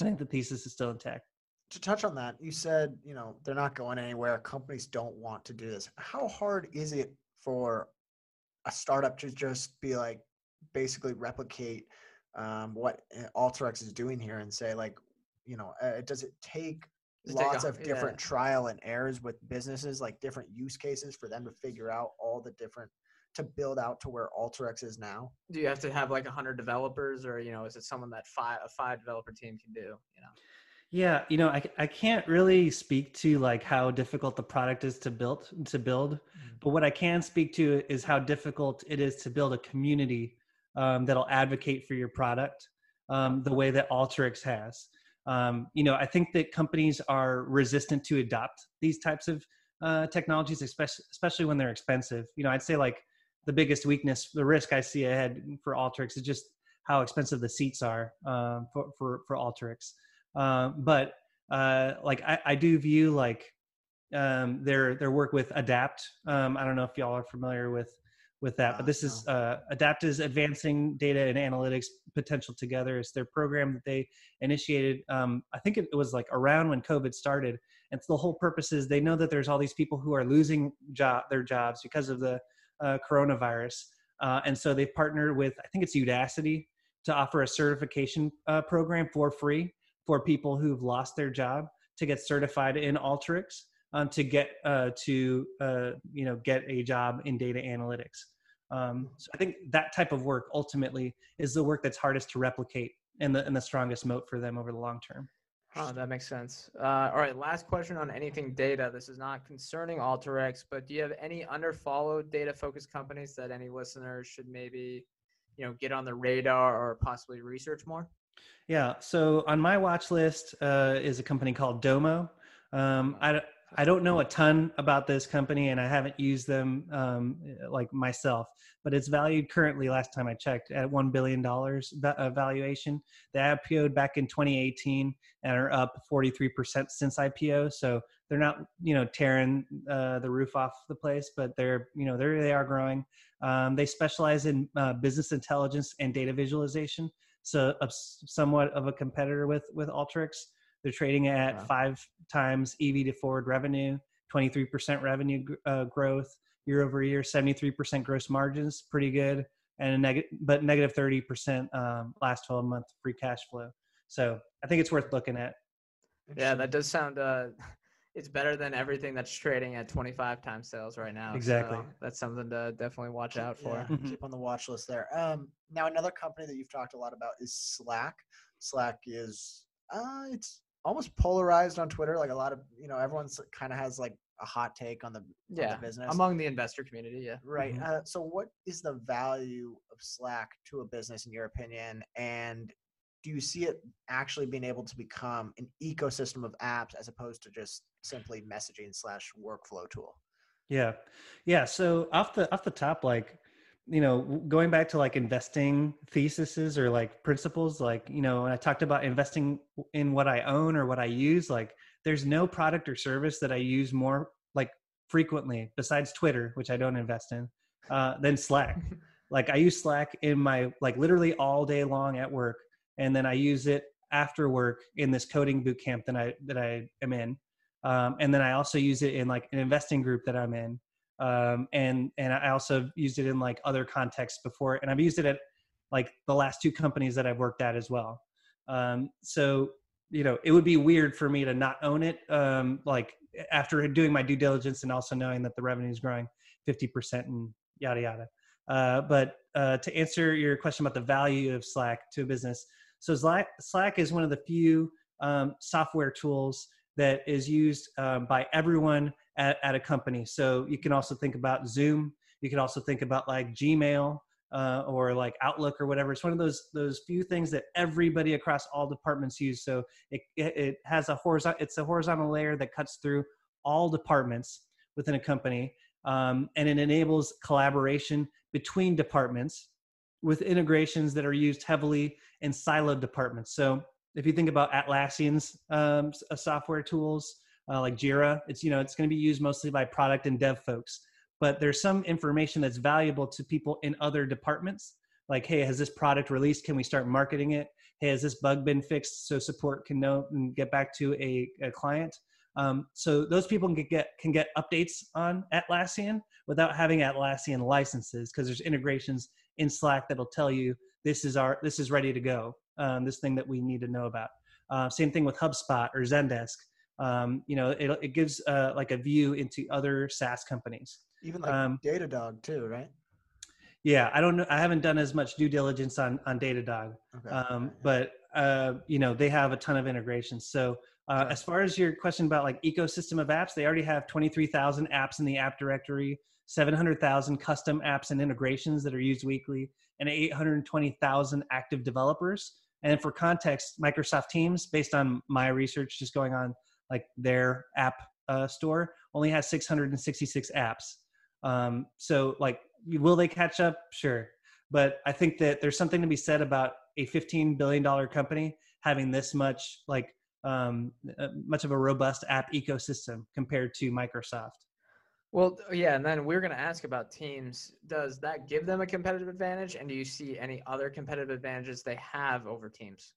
I think the thesis is still intact. To touch on that, you said, you know, they're not going anywhere. Companies don't want to do this. How hard is it for a startup to just be like basically replicate um, what uh, Alteryx is doing here and say like, you know, uh, does it take Does it take lots of different yeah. trial and errors with businesses, like different use cases for them to figure out all the different to build out to where Alteryx is now? Do you have to have like hundred developers, or you know, is it someone that five a five developer team can do? You know. Yeah, you know, I, I can't really speak to like how difficult the product is to build to build, but what I can speak to is how difficult it is to build a community um, that'll advocate for your product um, the way that Alteryx has. Um, you know, I think that companies are resistant to adopt these types of uh, technologies, especially especially when they're expensive. You know, I'd say like the biggest weakness, the risk I see ahead for Alteryx is just how expensive the seats are um, for for for Alteryx. Um, but uh, like I, I do view like um, their their work with Adapt. Um, I don't know if y'all are familiar with with that, but Uh, this is uh, Adapt is advancing data and analytics potential together. It's their program that they initiated. Um, I think it, it was like around when COVID started, and so the whole purpose is they know that there's all these people who are losing job their jobs because of the uh, coronavirus, uh, and so they partnered with I think it's Udacity to offer a certification uh, program for free for people who've lost their job to get certified in Alteryx um, to get uh, to uh, you know get a job in data analytics. Um, so I think that type of work ultimately is the work that's hardest to replicate and the and the strongest moat for them over the long term. Oh, that makes sense. Uh, all right, last question on anything data. This is not concerning Alteryx, but do you have any underfollowed data-focused companies that any listeners should maybe, you know, get on the radar or possibly research more? Yeah. So on my watch list uh, is a company called Domo. Um, I, I don't know a ton about this company and I haven't used them um, like myself, but it's valued currently, last time I checked, at $1 billion uh, valuation. They IPO'd back in 2018 and are up 43% since IPO. So they're not, you know, tearing uh, the roof off the place, but they're, you know, they're, they are growing. Um, they specialize in uh, business intelligence and data visualization so a, somewhat of a competitor with with Alteryx. They're trading at Wow. five times EV to forward revenue, 23% revenue uh, growth year over year, 73% gross margins, pretty good, and a negative but negative 30% um, last 12 month free cash flow. So I think it's worth looking at. Yeah, that does sound. Uh, *laughs* it's better than everything that's trading at 25 times sales right now. Exactly. so that's something to definitely watch out for. Yeah, Mhm. keep on the watch list there. Um, now another company that you've talked a lot about is Slack. Slack is uh, it's almost polarized on Twitter. Like a lot of you know, everyone's kind of has like a hot take on the, on Yeah, the business. among the investor community. Yeah. Right. Mhm. Uh, so, what is the value of Slack to a business, in your opinion? And do you see it actually being able to become an ecosystem of apps as opposed to just simply messaging slash workflow tool? Yeah, yeah. So off the off the top, like you know, going back to like investing theses or like principles, like you know, when I talked about investing in what I own or what I use, like there's no product or service that I use more like frequently besides Twitter, which I don't invest in, uh, than Slack. *laughs* like I use Slack in my like literally all day long at work, and then I use it after work in this coding boot camp that I that I am in um, and then I also use it in like an investing group that I'm in, um, and and I also used it in like other contexts before, and I've used it at like the last two companies that I've worked at as well. Um, so you know, it would be weird for me to not own it, um, like after doing my due diligence and also knowing that the revenue is growing 50% and yada yada. Uh, but uh, to answer your question about the value of Slack to a business, so Slack, Slack is one of the few um, software tools that is used um, by everyone at, at a company. So you can also think about Zoom. You can also think about like Gmail uh, or like Outlook or whatever. It's one of those those few things that everybody across all departments use. So it it, it has a horizontal. It's a horizontal layer that cuts through all departments within a company, um, and it enables collaboration between departments with integrations that are used heavily in siloed departments. So if you think about Atlassian's um, software tools uh, like Jira, it's you know it's going to be used mostly by product and dev folks. But there's some information that's valuable to people in other departments. Like, hey, has this product released? Can we start marketing it? Hey, has this bug been fixed so support can know and get back to a, a client? Um, so those people can get can get updates on Atlassian without having Atlassian licenses because there's integrations in Slack that'll tell you this is our this is ready to go. Um, this thing that we need to know about. Uh, same thing with HubSpot or Zendesk. Um, you know, it, it gives uh, like a view into other SaaS companies. Even like Um, Datadog too, right? Yeah, I don't know. I haven't done as much due diligence on on Datadog, Okay. um, but uh, you know they have a ton of integrations. So uh, as far as your question about like ecosystem of apps, they already have twenty three thousand apps in the app directory, seven hundred thousand custom apps and integrations that are used weekly, and eight hundred twenty thousand active developers. And for context, Microsoft Teams, based on my research, just going on like their app uh, store, only has six hundred and sixty six apps. Um, so like, will they catch up? Sure. But I think that there's something to be said about a $15 billion company having this much like um, uh, much of a robust app ecosystem compared to Microsoft. Well, yeah, and then we're going to ask about teams. Does that give them a competitive advantage? And do you see any other competitive advantages they have over teams?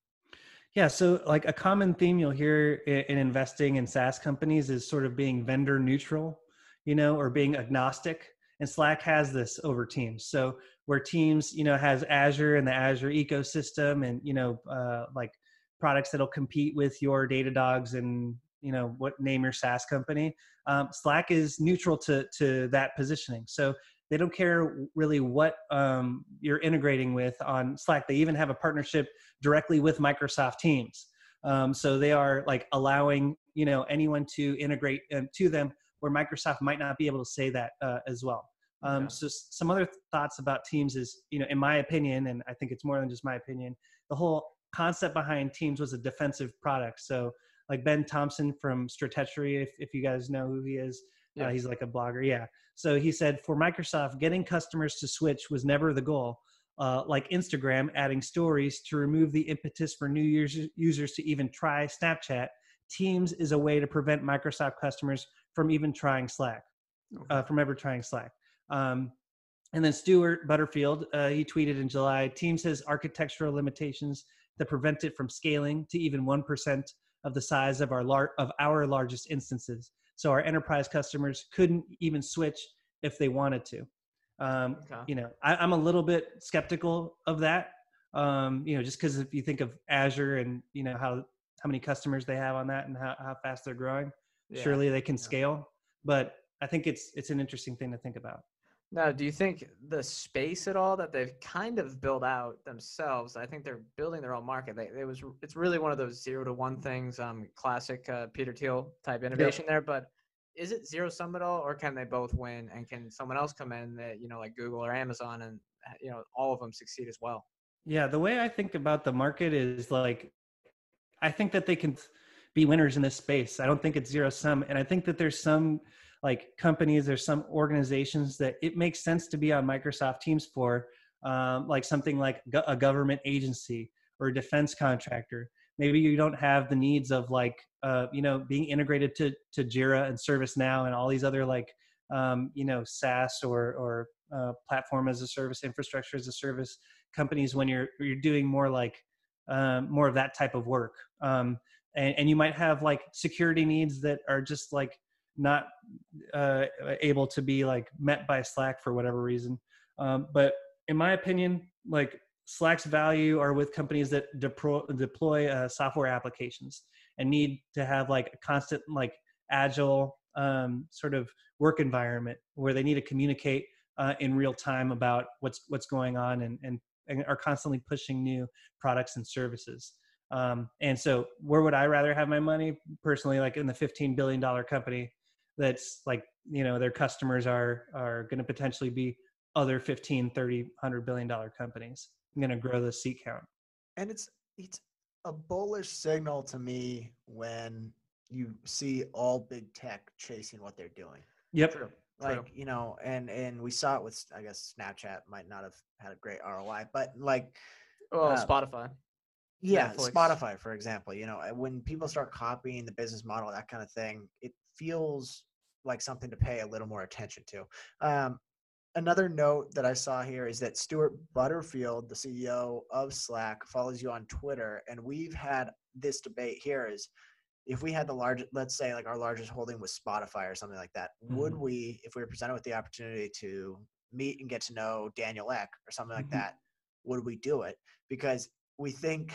Yeah, so like a common theme you'll hear in investing in SaaS companies is sort of being vendor neutral, you know, or being agnostic. And Slack has this over Teams. So where Teams, you know, has Azure and the Azure ecosystem, and you know, uh, like products that'll compete with your Datadogs and you know what name your SaaS company. Um, Slack is neutral to to that positioning. So they don't care really what um, you're integrating with on Slack. They even have a partnership directly with Microsoft Teams. Um, so they are like allowing you know anyone to integrate um, to them where Microsoft might not be able to say that uh, as well. Um, Okay. So some other thoughts about Teams is you know in my opinion, and I think it's more than just my opinion. The whole concept behind Teams was a defensive product. So like Ben Thompson from Stratechery, if if you guys know who he is, Yeah. uh, he's like a blogger. Yeah. So he said for Microsoft, getting customers to switch was never the goal. Uh, like Instagram, adding stories to remove the impetus for new users, users to even try Snapchat. Teams is a way to prevent Microsoft customers from even trying Slack, uh, from ever trying Slack. Um, and then Stuart Butterfield, uh, he tweeted in July Teams has architectural limitations that prevent it from scaling to even 1% of the size of our, lar- of our largest instances. So our enterprise customers couldn't even switch if they wanted to. Um, Okay. You know, I, I'm a little bit skeptical of that. Um, you know, just because if you think of Azure and you know how how many customers they have on that and how, how fast they're growing, Yeah. surely they can scale. But I think it's it's an interesting thing to think about. Now, do you think the space at all that they've kind of built out themselves? I think they're building their own market. They, it was it's really one of those zero to one things, um, classic uh, Peter Thiel type innovation there. But is it zero sum at all, or can they both win? And can someone else come in that you know, like Google or Amazon, and uh, you know, all of them succeed as well? Yeah, the way I think about the market is like, I think that they can be winners in this space. I don't think it's zero sum, and I think that there's some like companies, there's some organizations that it makes sense to be on Microsoft Teams for, um, like something like a government agency or a defense contractor. Maybe you don't have the needs of like, uh, you know, being integrated to to Jira and ServiceNow and all these other like, um, you know, SaaS or or uh, platform as a service, infrastructure as a service companies when you're you're doing more like um, more of that type of work um, and, and you might have like security needs that are just like not uh, able to be like met by slack for whatever reason um, but in my opinion like slack's value are with companies that deploy, deploy uh, software applications and need to have like a constant like agile um, sort of work environment where they need to communicate uh, in real time about what's what's going on and, and and are constantly pushing new products and services. Um, and so, where would I rather have my money? Personally, like in the fifteen billion dollar company, that's like you know their customers are are going to potentially be other 15 30 100 billion dollar companies i'm going to grow the seat count and it's it's a bullish signal to me when you see all big tech chasing what they're doing yep True. like you know and and we saw it with i guess snapchat might not have had a great roi but like Well, Uh, Spotify. yeah Netflix. spotify for example you know when people start copying the business model that kind of thing it feels like something to pay a little more attention to um, another note that i saw here is that stuart butterfield the ceo of slack follows you on twitter and we've had this debate here is if we had the largest let's say like our largest holding was spotify or something like that would Mhm. we if we were presented with the opportunity to meet and get to know daniel ek or something like Mhm. that would we do it? Because we think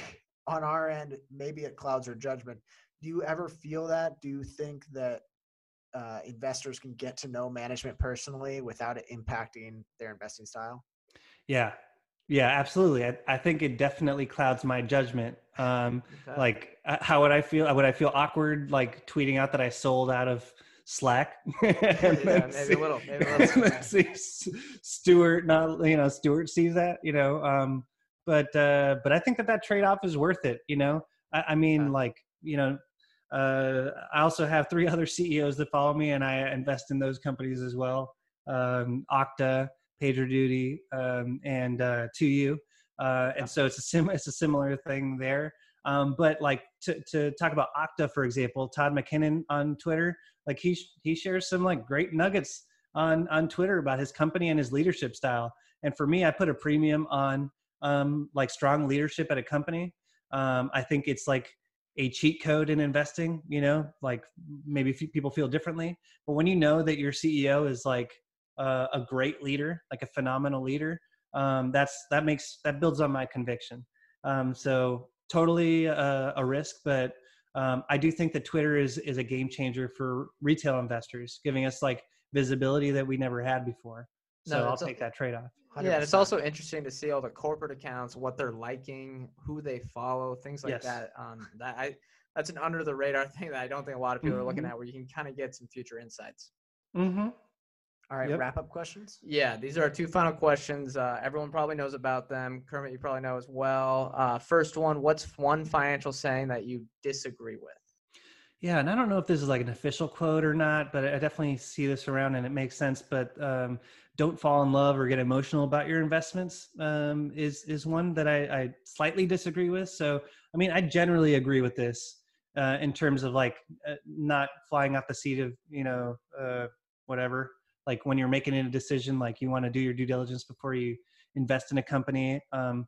on our end, maybe it clouds our judgment. Do you ever feel that? Do you think that uh, investors can get to know management personally without it impacting their investing style? Yeah, yeah, absolutely. I, I think it definitely clouds my judgment. Um, Okay. like, uh, how would I feel? Would I feel awkward like tweeting out that I sold out of Slack? *laughs* Yeah, maybe a little- maybe a *laughs* little, see Stuart, not you know, Stuart sees that, you know. Um, but uh, but I think that that trade off is worth it. You know, I, I mean, Okay. like you know, uh, I also have three *laughs* other CEOs that follow me, and I invest in those companies as well. Um, Okta, PagerDuty, um, and uh, 2U. Uh, and so it's a sim- it's a similar thing there. Um, but like to, to talk about Okta, for example, Todd McKinnon on Twitter, like he sh- he shares some like great nuggets on on Twitter about his company and his leadership style. And for me, I put a premium on um, like strong leadership at a company. Um, I think it's like a cheat code in investing. You know, like maybe f- people feel differently, but when you know that your CEO is like uh, a great leader, like a phenomenal leader, um, that's that makes that builds on my conviction. Um, so totally uh, a risk, but um, I do think that Twitter is is a game changer for retail investors, giving us like visibility that we never had before. So No, I'll it's a- take that trade off. Yeah, and it's also interesting to see all the corporate accounts, what they're liking, who they follow, things like Yes. that. Um, that I that's an under the radar *laughs* thing that I don't think a lot of people are looking Mhm. at, where you can kind of get some future insights. Mm-hmm. All right, Yep. wrap up questions. Yeah, these are our two final questions. Uh, everyone probably knows about them. Kermit, you probably know as well. Uh, first one: What's one financial saying that you disagree with? Yeah, and I don't know if this is like an official quote or not, but I definitely see this around and it makes sense. But um, don't fall in love or get emotional about your investments um, is is one that I, I slightly disagree with. So, I mean, I generally agree with this uh, in terms of like uh, not flying off the seat of you know uh, whatever. Like when you're making a decision, like you want to do your due diligence before you invest in a company. Um,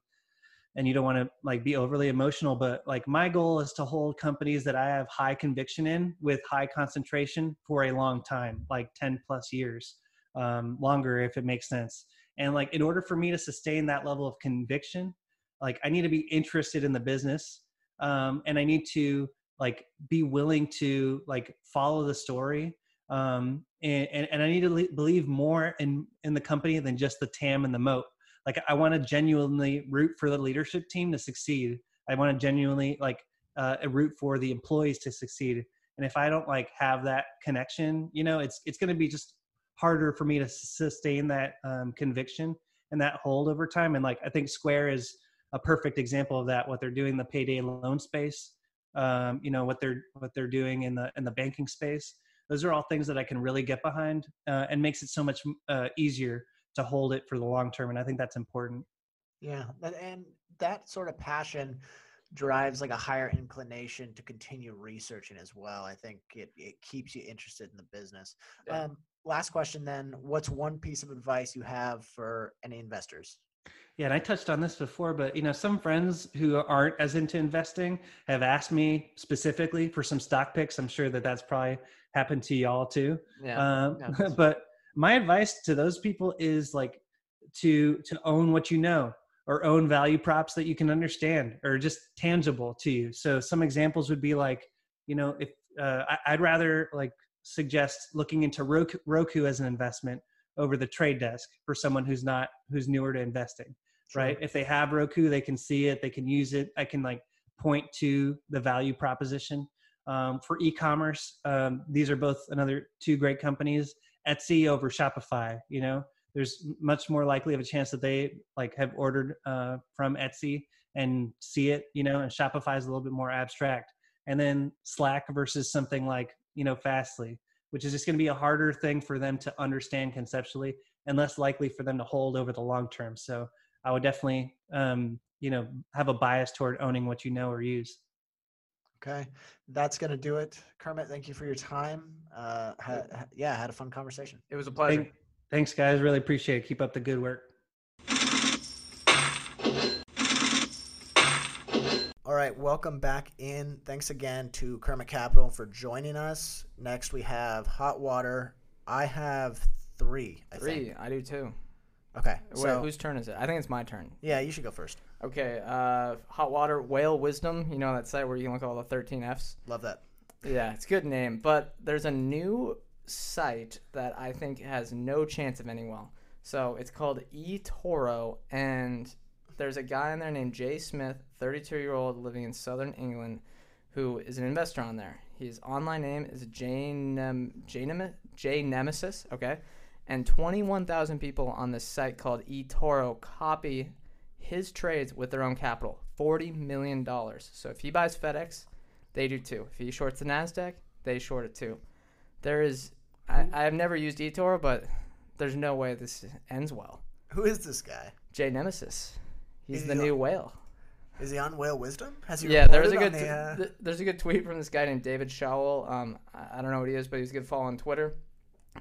and you don't want to like be overly emotional but like my goal is to hold companies that i have high conviction in with high concentration for a long time like 10 plus years um, longer if it makes sense. And like in order for me to sustain that level of conviction like i need to be interested in the business um, and i need to like be willing to like follow the story um, and, and, and i need to le- believe more in in the company than just the tam and the moat. Like i want to genuinely root for the leadership team to succeed. I want to genuinely like uh, root for the employees to succeed. And if i don't like have that connection you know it's it's going to be just harder for me to sustain that um, conviction and that hold over time and like i think square is a perfect example of that what they're doing in the payday loan space um, you know what they're what they're doing in the in the banking space those are all things that i can really get behind uh, and makes it so much uh, easier to hold it for the long term and i think that's important Yeah, and, that sort of passion drives like a higher inclination to continue researching as well. I think it, it keeps you interested in the business. Yeah. Um, last question then: What's one piece of advice you have for any investors? Yeah, and I touched on this before, but you know, some friends who aren't as into investing have asked me specifically for some stock picks. I'm sure that that's probably happened to y'all too. Yeah, Um, yeah, *laughs* but my advice to those people is like to to own what you know or own value props that you can understand or just tangible to you. So some examples would be like, you know, if uh, I, I'd rather like suggest looking into Roku, Roku as an investment over the trade desk for someone who's not who's newer to investing right? If they have roku they can see it they can use it. I can like point to the value proposition. Um, for e-commerce um, these are both another two great companies. Etsy over shopify you know? There's much more likely of a chance that they like have ordered uh, from etsy and see it you know and shopify is a little bit more abstract. And then slack versus something like you know fastly which is just going to be a harder thing for them to understand conceptually and less likely for them to hold over the long term so I would definitely, um, you know, have a bias toward owning what you know or use. Okay, that's gonna do it. Kermit, thank you for your time. Uh, ha, ha- yeah, had a fun conversation. it was a pleasure. Thank, thanks, guys. Really appreciate it. Keep up the good work. All right, welcome back in. Thanks again to Kermit Capital for joining us. Next, we have hot water. I have three. I Three, think. I do too. Okay. Wait, so whose turn is it? I think it's my turn. yeah, you should go first. Okay. Uh, hot water whale wisdom. You know that site where you can look at all the 13 Fs. Love that. Yeah, it's a good name, but there's a new site that I think has no chance of ending well. So it's called eToro, and there's a guy in there named Jay Smith, 32 year old, living in Southern England, who is an investor on there. His online name is Jay Nem- Jay Nem- Jay Nemesis. Okay, and 21,000 people on this site called eToro copy his trades with their own capital, 40 million dollars. So if he buys FedEx, they do too. If he shorts the Nasdaq, they short it too. There is, I, I have never used eToro, but there's no way this ends well. Who is this guy? Jay Nemesis, he's Is the he new on- whale. Is he on Whale Wisdom? Has he Yeah, there's a good the, uh, th- there's a good tweet from this guy named David Showell. Um, I, I don't know what he is, but he's a good follow on Twitter.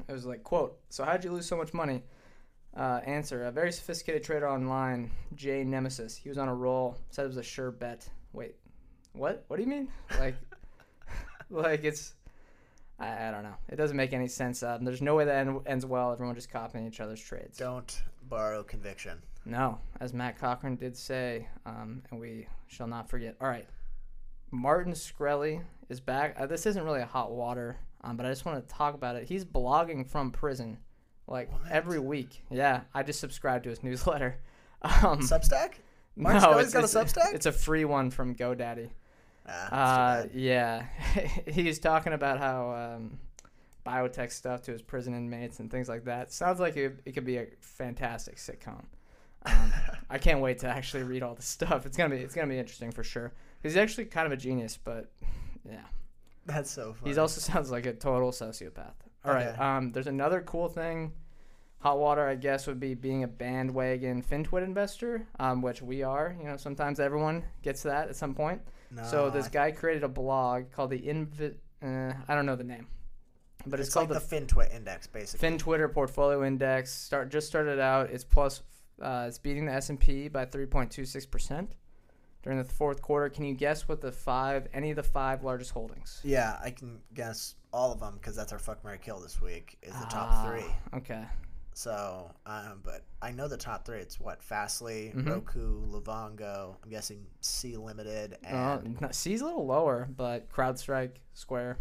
It was like, quote, "So how'd you lose so much money?" Uh, answer: A very sophisticated trader online, Jay Nemesis. He was on a roll. Said it was a sure bet. Wait, what? What do you mean? Like, *laughs* like it's. I, I don't know. It doesn't make any sense. Um, there's no way that end, ends well. Everyone just copying each other's trades. Don't borrow conviction. No, as Matt Cochran did say, um, and we shall not forget. All right, Martin Shkreli is back. Uh, this isn't really a hot water, um, but I just want to talk about it. He's blogging from prison, like every week. Yeah, I just subscribed to his *laughs* newsletter. Um, Substack? Martin Shkreli's got a Substack? It's a free one from GoDaddy. Ah, Uh, that's too bad. yeah, *laughs* he's talking about how um, biotech stuff to his prison inmates and things like that. Sounds like it, it could be a fantastic sitcom. Um, I can't wait to actually read all the *laughs* stuff. It's gonna be it's gonna be interesting for sure. He's actually kind of a genius, but yeah, That's so funny. he also *laughs* sounds like a total sociopath. All right, Okay. um, there's another cool thing. Hot water, I guess, would be being a bandwagon FinTwit investor, um, which we are. You know, sometimes everyone gets that at some point. So this guy created a blog called the Invi. Uh, I don't know the name, but it's, it's, called like the, the FinTwit Index, basically. Fin Twitter Portfolio Index. Start just started out. It's plus. Uh, it's beating the S and P by three point two six percent during the fourth quarter. Can you guess what the five, any of the five largest holdings? Yeah, I can guess all of them because that's our fuck Mary kill this week. Is the top Ah, three. Okay. So, um, but I know the top three. It's what Fastly, Mhm. Roku, Livongo. I'm guessing Sea Limited, Uh, and no, Sea's a little lower, but CrowdStrike, Square.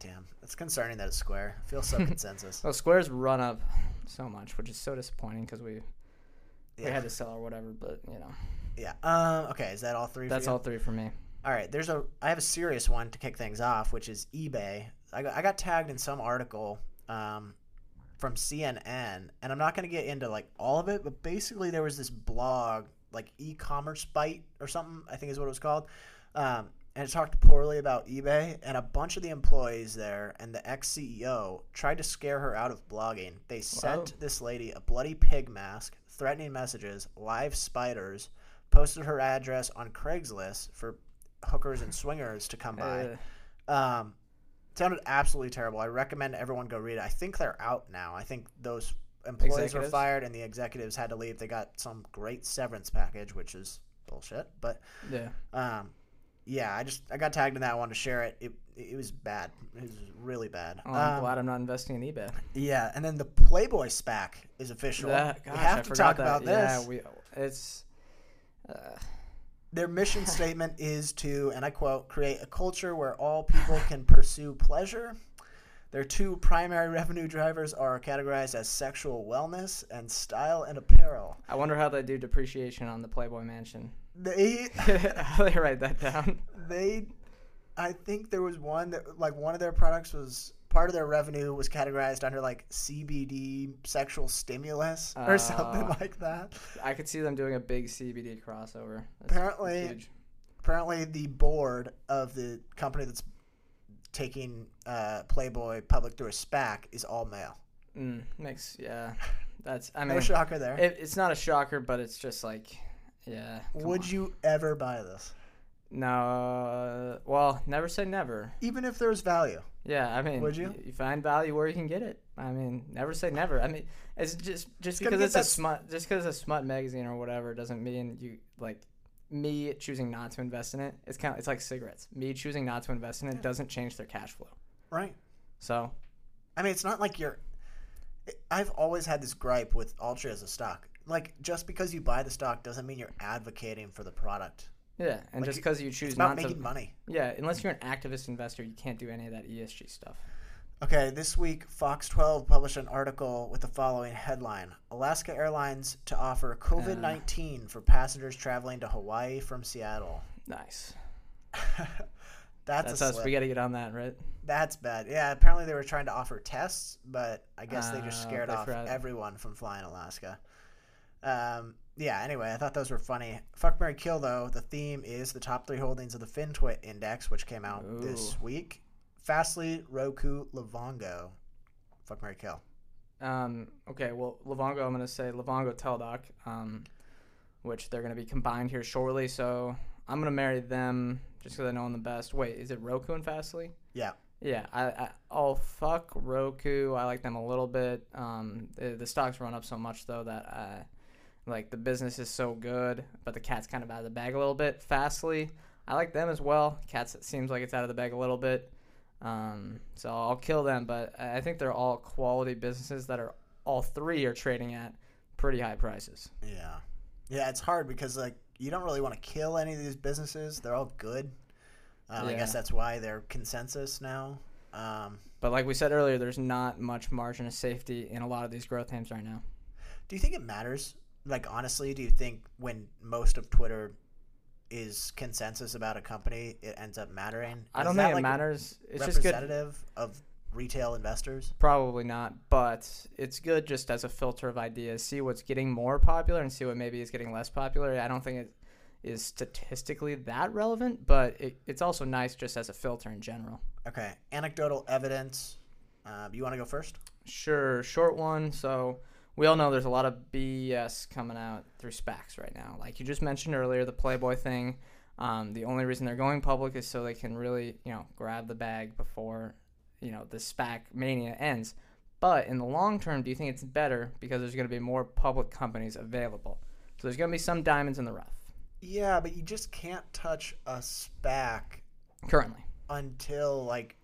damn, it's concerning that it's Square. I feel so *laughs* consensus. Well, Square's run up so much, which is so disappointing because we we had to sell or whatever. But you know, yeah. Um, okay, is that all three? that's for you? all three for me. All right, there's a I have a serious one to kick things off, which is eBay. I got, I got tagged in some article um, from CNN, and I'm not going to get into like all of it, but basically there was this blog, like e-commerce bite or something, I think is what it was called, um, and it talked poorly about eBay, and a bunch of the employees there and the ex CEO tried to scare her out of blogging. They sent this lady a bloody pig mask, threatening messages, live spiders, posted her address on Craigslist for hookers and swingers to come by. Uh, Um, sounded absolutely terrible. I recommend everyone go read it. I think they're out now. I think those employees were fired and the executives had to leave. They got some great severance package, which is bullshit. But yeah. um, yeah, I just I got tagged in that. I wanted to share it. It it was bad. It was really bad. Oh, I'm Um, glad I'm not investing in eBay. yeah, and then the Playboy SPAC is official. That, we gosh, have I to talk that. about Yeah, we. It's. Uh, Their mission *laughs* statement is to, and I quote, create a culture where all people can *laughs* pursue pleasure. Their two primary *laughs* revenue drivers are categorized as sexual wellness and style and apparel. I wonder how they do depreciation on the Playboy Mansion. They, how they write that down? they, I think there was one that, like, one of their products was part of their revenue was categorized under like CBD sexual stimulus or something Ah. like that. I could see them doing a big CBD crossover. That's Apparently- apparently the board of the company that's taking uh, Playboy public through a SPAC is all male. Mm, makes yeah. *laughs* That's I mean, No shocker there. it, it's not a shocker, but it's just like, yeah. Would on. you ever buy this, No. uh, Well, never say never. even if there's value? Yeah, I mean, Would you? You find value where you can get it. I mean, never say never. I mean, it's just just because it's a smut, just because it's a smut magazine or whatever doesn't mean you like me choosing not to invest in it. It's kind of it's like cigarettes. Me choosing not to invest in it doesn't change their cash flow. Right. So I mean, it's not like you're. I've always had this gripe with Altria as a stock. Like, just because you buy the stock doesn't mean you're advocating for the product. Yeah, and Like, just because you choose about not making to, money. yeah, unless you're an activist investor, you can't do any of that ESG stuff. Okay, this week Fox 12 published an article with the following headline Alaska Airlines to offer COVID 19 for passengers traveling to Hawaii from Seattle. Nice. *laughs* That's, That's a us. slip. We got to get on that, right? That's bad. Yeah, apparently they were trying to offer tests, but I guess they just Ah, scared off forgot. everyone from flying Alaska. Um, yeah, anyway, I thought those were funny. Fuck Mary Kill, though, the theme is the top three holdings of the FinTwit Index, which came out this week. Fastly, Roku, Livongo. Fuck Mary Kill. Um, okay, well, Livongo, I'm going to say Livongo Teladoc, um, which they're going to be combined here shortly. So I'm going to marry them just because I know them the best. Wait, is it Roku and Fastly? Yeah. Yeah, I, I oh fuck Roku. I like them a little bit. Um, the, the stocks run up so much though that uh, like the business is so good, but the cat's kind of out of the bag a little bit. Fastly, I like them as well. Cats it seems like it's out of the bag a little bit. Um, so I'll kill them, but I think they're all quality businesses that are all three are trading at pretty high prices. Yeah. Yeah, it's hard because, like, you don't really want to kill any of these businesses. They're all good. Um, I guess that's why they're consensus now. Um, But like we said earlier, there's not much margin of safety in a lot of these growth names right now. Do you think it matters? Like honestly, do you think when most of Twitter is consensus about a company, it ends up mattering? I don't think it like, matters. It's just good. representative of retail investors. Probably not, but it's good just as a filter of ideas. See what's getting more popular and see what maybe is getting less popular. I don't think it is statistically that relevant, but it, it's also nice just as a filter in general. Okay, anecdotal evidence. Um, you want to go first? Sure, short one. So we all know there's a lot of BS coming out through SPACs right now. Like you just mentioned earlier, the Playboy thing. Um, the only reason they're going public is so they can really, you know, grab the bag before, you know, the SPAC mania ends. But in the long term, do you think it's better because there's going to be more public companies available? So there's going to be some diamonds in the rough Yeah, but you just can't touch a SPAC currently. until like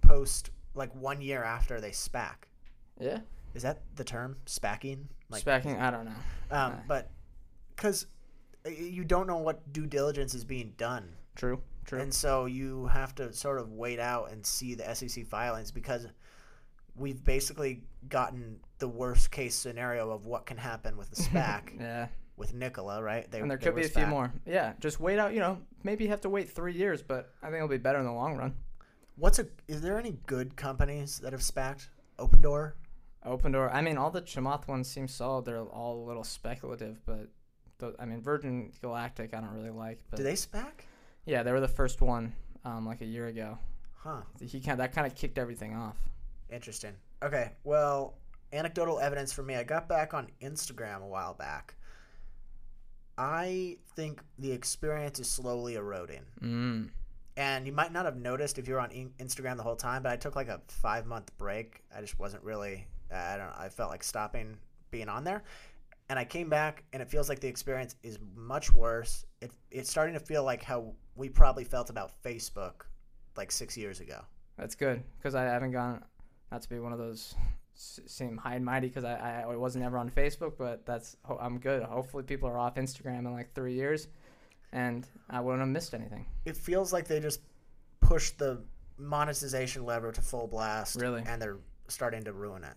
post like one year after they SPAC. Yeah, Is that the term? spacking? Like, SPACing, I don't know. Um, Uh, but because you don't know what due diligence is being done. True, true. And so you have to sort of wait out and see the SEC filings because we've basically gotten the worst case scenario of what can happen with the *laughs* SPAC yeah. with Nikola, right? They, and there could be a few more. Yeah, just wait out. You know, maybe you have to wait three years, but I think it'll be better in the long run. What's a? Is there any good companies that have SPACed? Opendoor. Opendoor. I mean, all the Chamath ones seem solid. They're all a little speculative, but the, I mean, Virgin Galactic, I don't really like. But Do they SPAC? yeah, they were the first one, um, like a year ago. Huh. He kind that kind of kicked everything off. Interesting. Okay. Well, anecdotal evidence for me. I got back on Instagram a while back. I think the experience is slowly eroding. Mm. And you might not have noticed if you were on Instagram the whole time, but I took like a five month break. I just wasn't really, I don't know, I felt like stopping being on there. And I came back, and it feels like the experience is much worse. It, it's starting to feel like how we probably felt about Facebook like six years ago. That's good because I haven't gone. Not to be one of those seem high and mighty because I, I wasn't ever on Facebook, but that's I'm good. Hopefully, people are off Instagram in like three years, and I wouldn't have missed anything. It feels like they just pushed the monetization lever to full blast. Really? And they're starting to ruin it.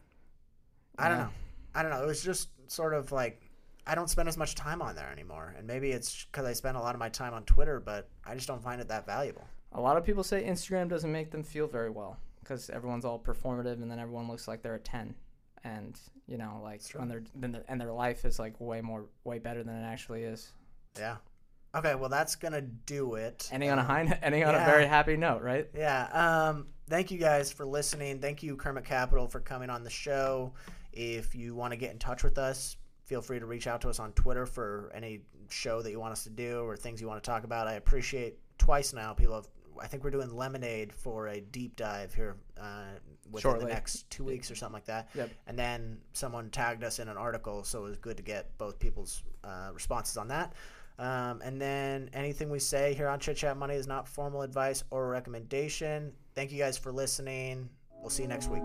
I don't know. I don't know. It was just sort of like I don't spend as much time on there anymore, and maybe it's because I spend a lot of my time on Twitter, but I just don't find it that valuable. A lot of people say Instagram doesn't make them feel very well because everyone's all performative and then everyone looks like they're a ten, and you know, like when they're then their, and their life is like way more way better than it actually is. Yeah. Okay. Well, that's gonna do it. Ending on a high, *laughs* ending on a very happy note, right? Yeah. Um, thank you guys for listening. Thank you, Kermit Capital, for coming on the show. If you want to get in touch with us, feel free to reach out to us on Twitter for any show that you want us to do or things you want to talk about. I appreciate twice now people have. I think we're doing Lemonade for a deep dive here uh, within Shortly. the next two weeks or something like that. Yep. And then someone tagged us in an article, so it was good to get both people's uh, responses on that. Um, and then anything we say here on Chit Chat Money is not formal advice or recommendation. Thank you guys for listening. We'll see you next week.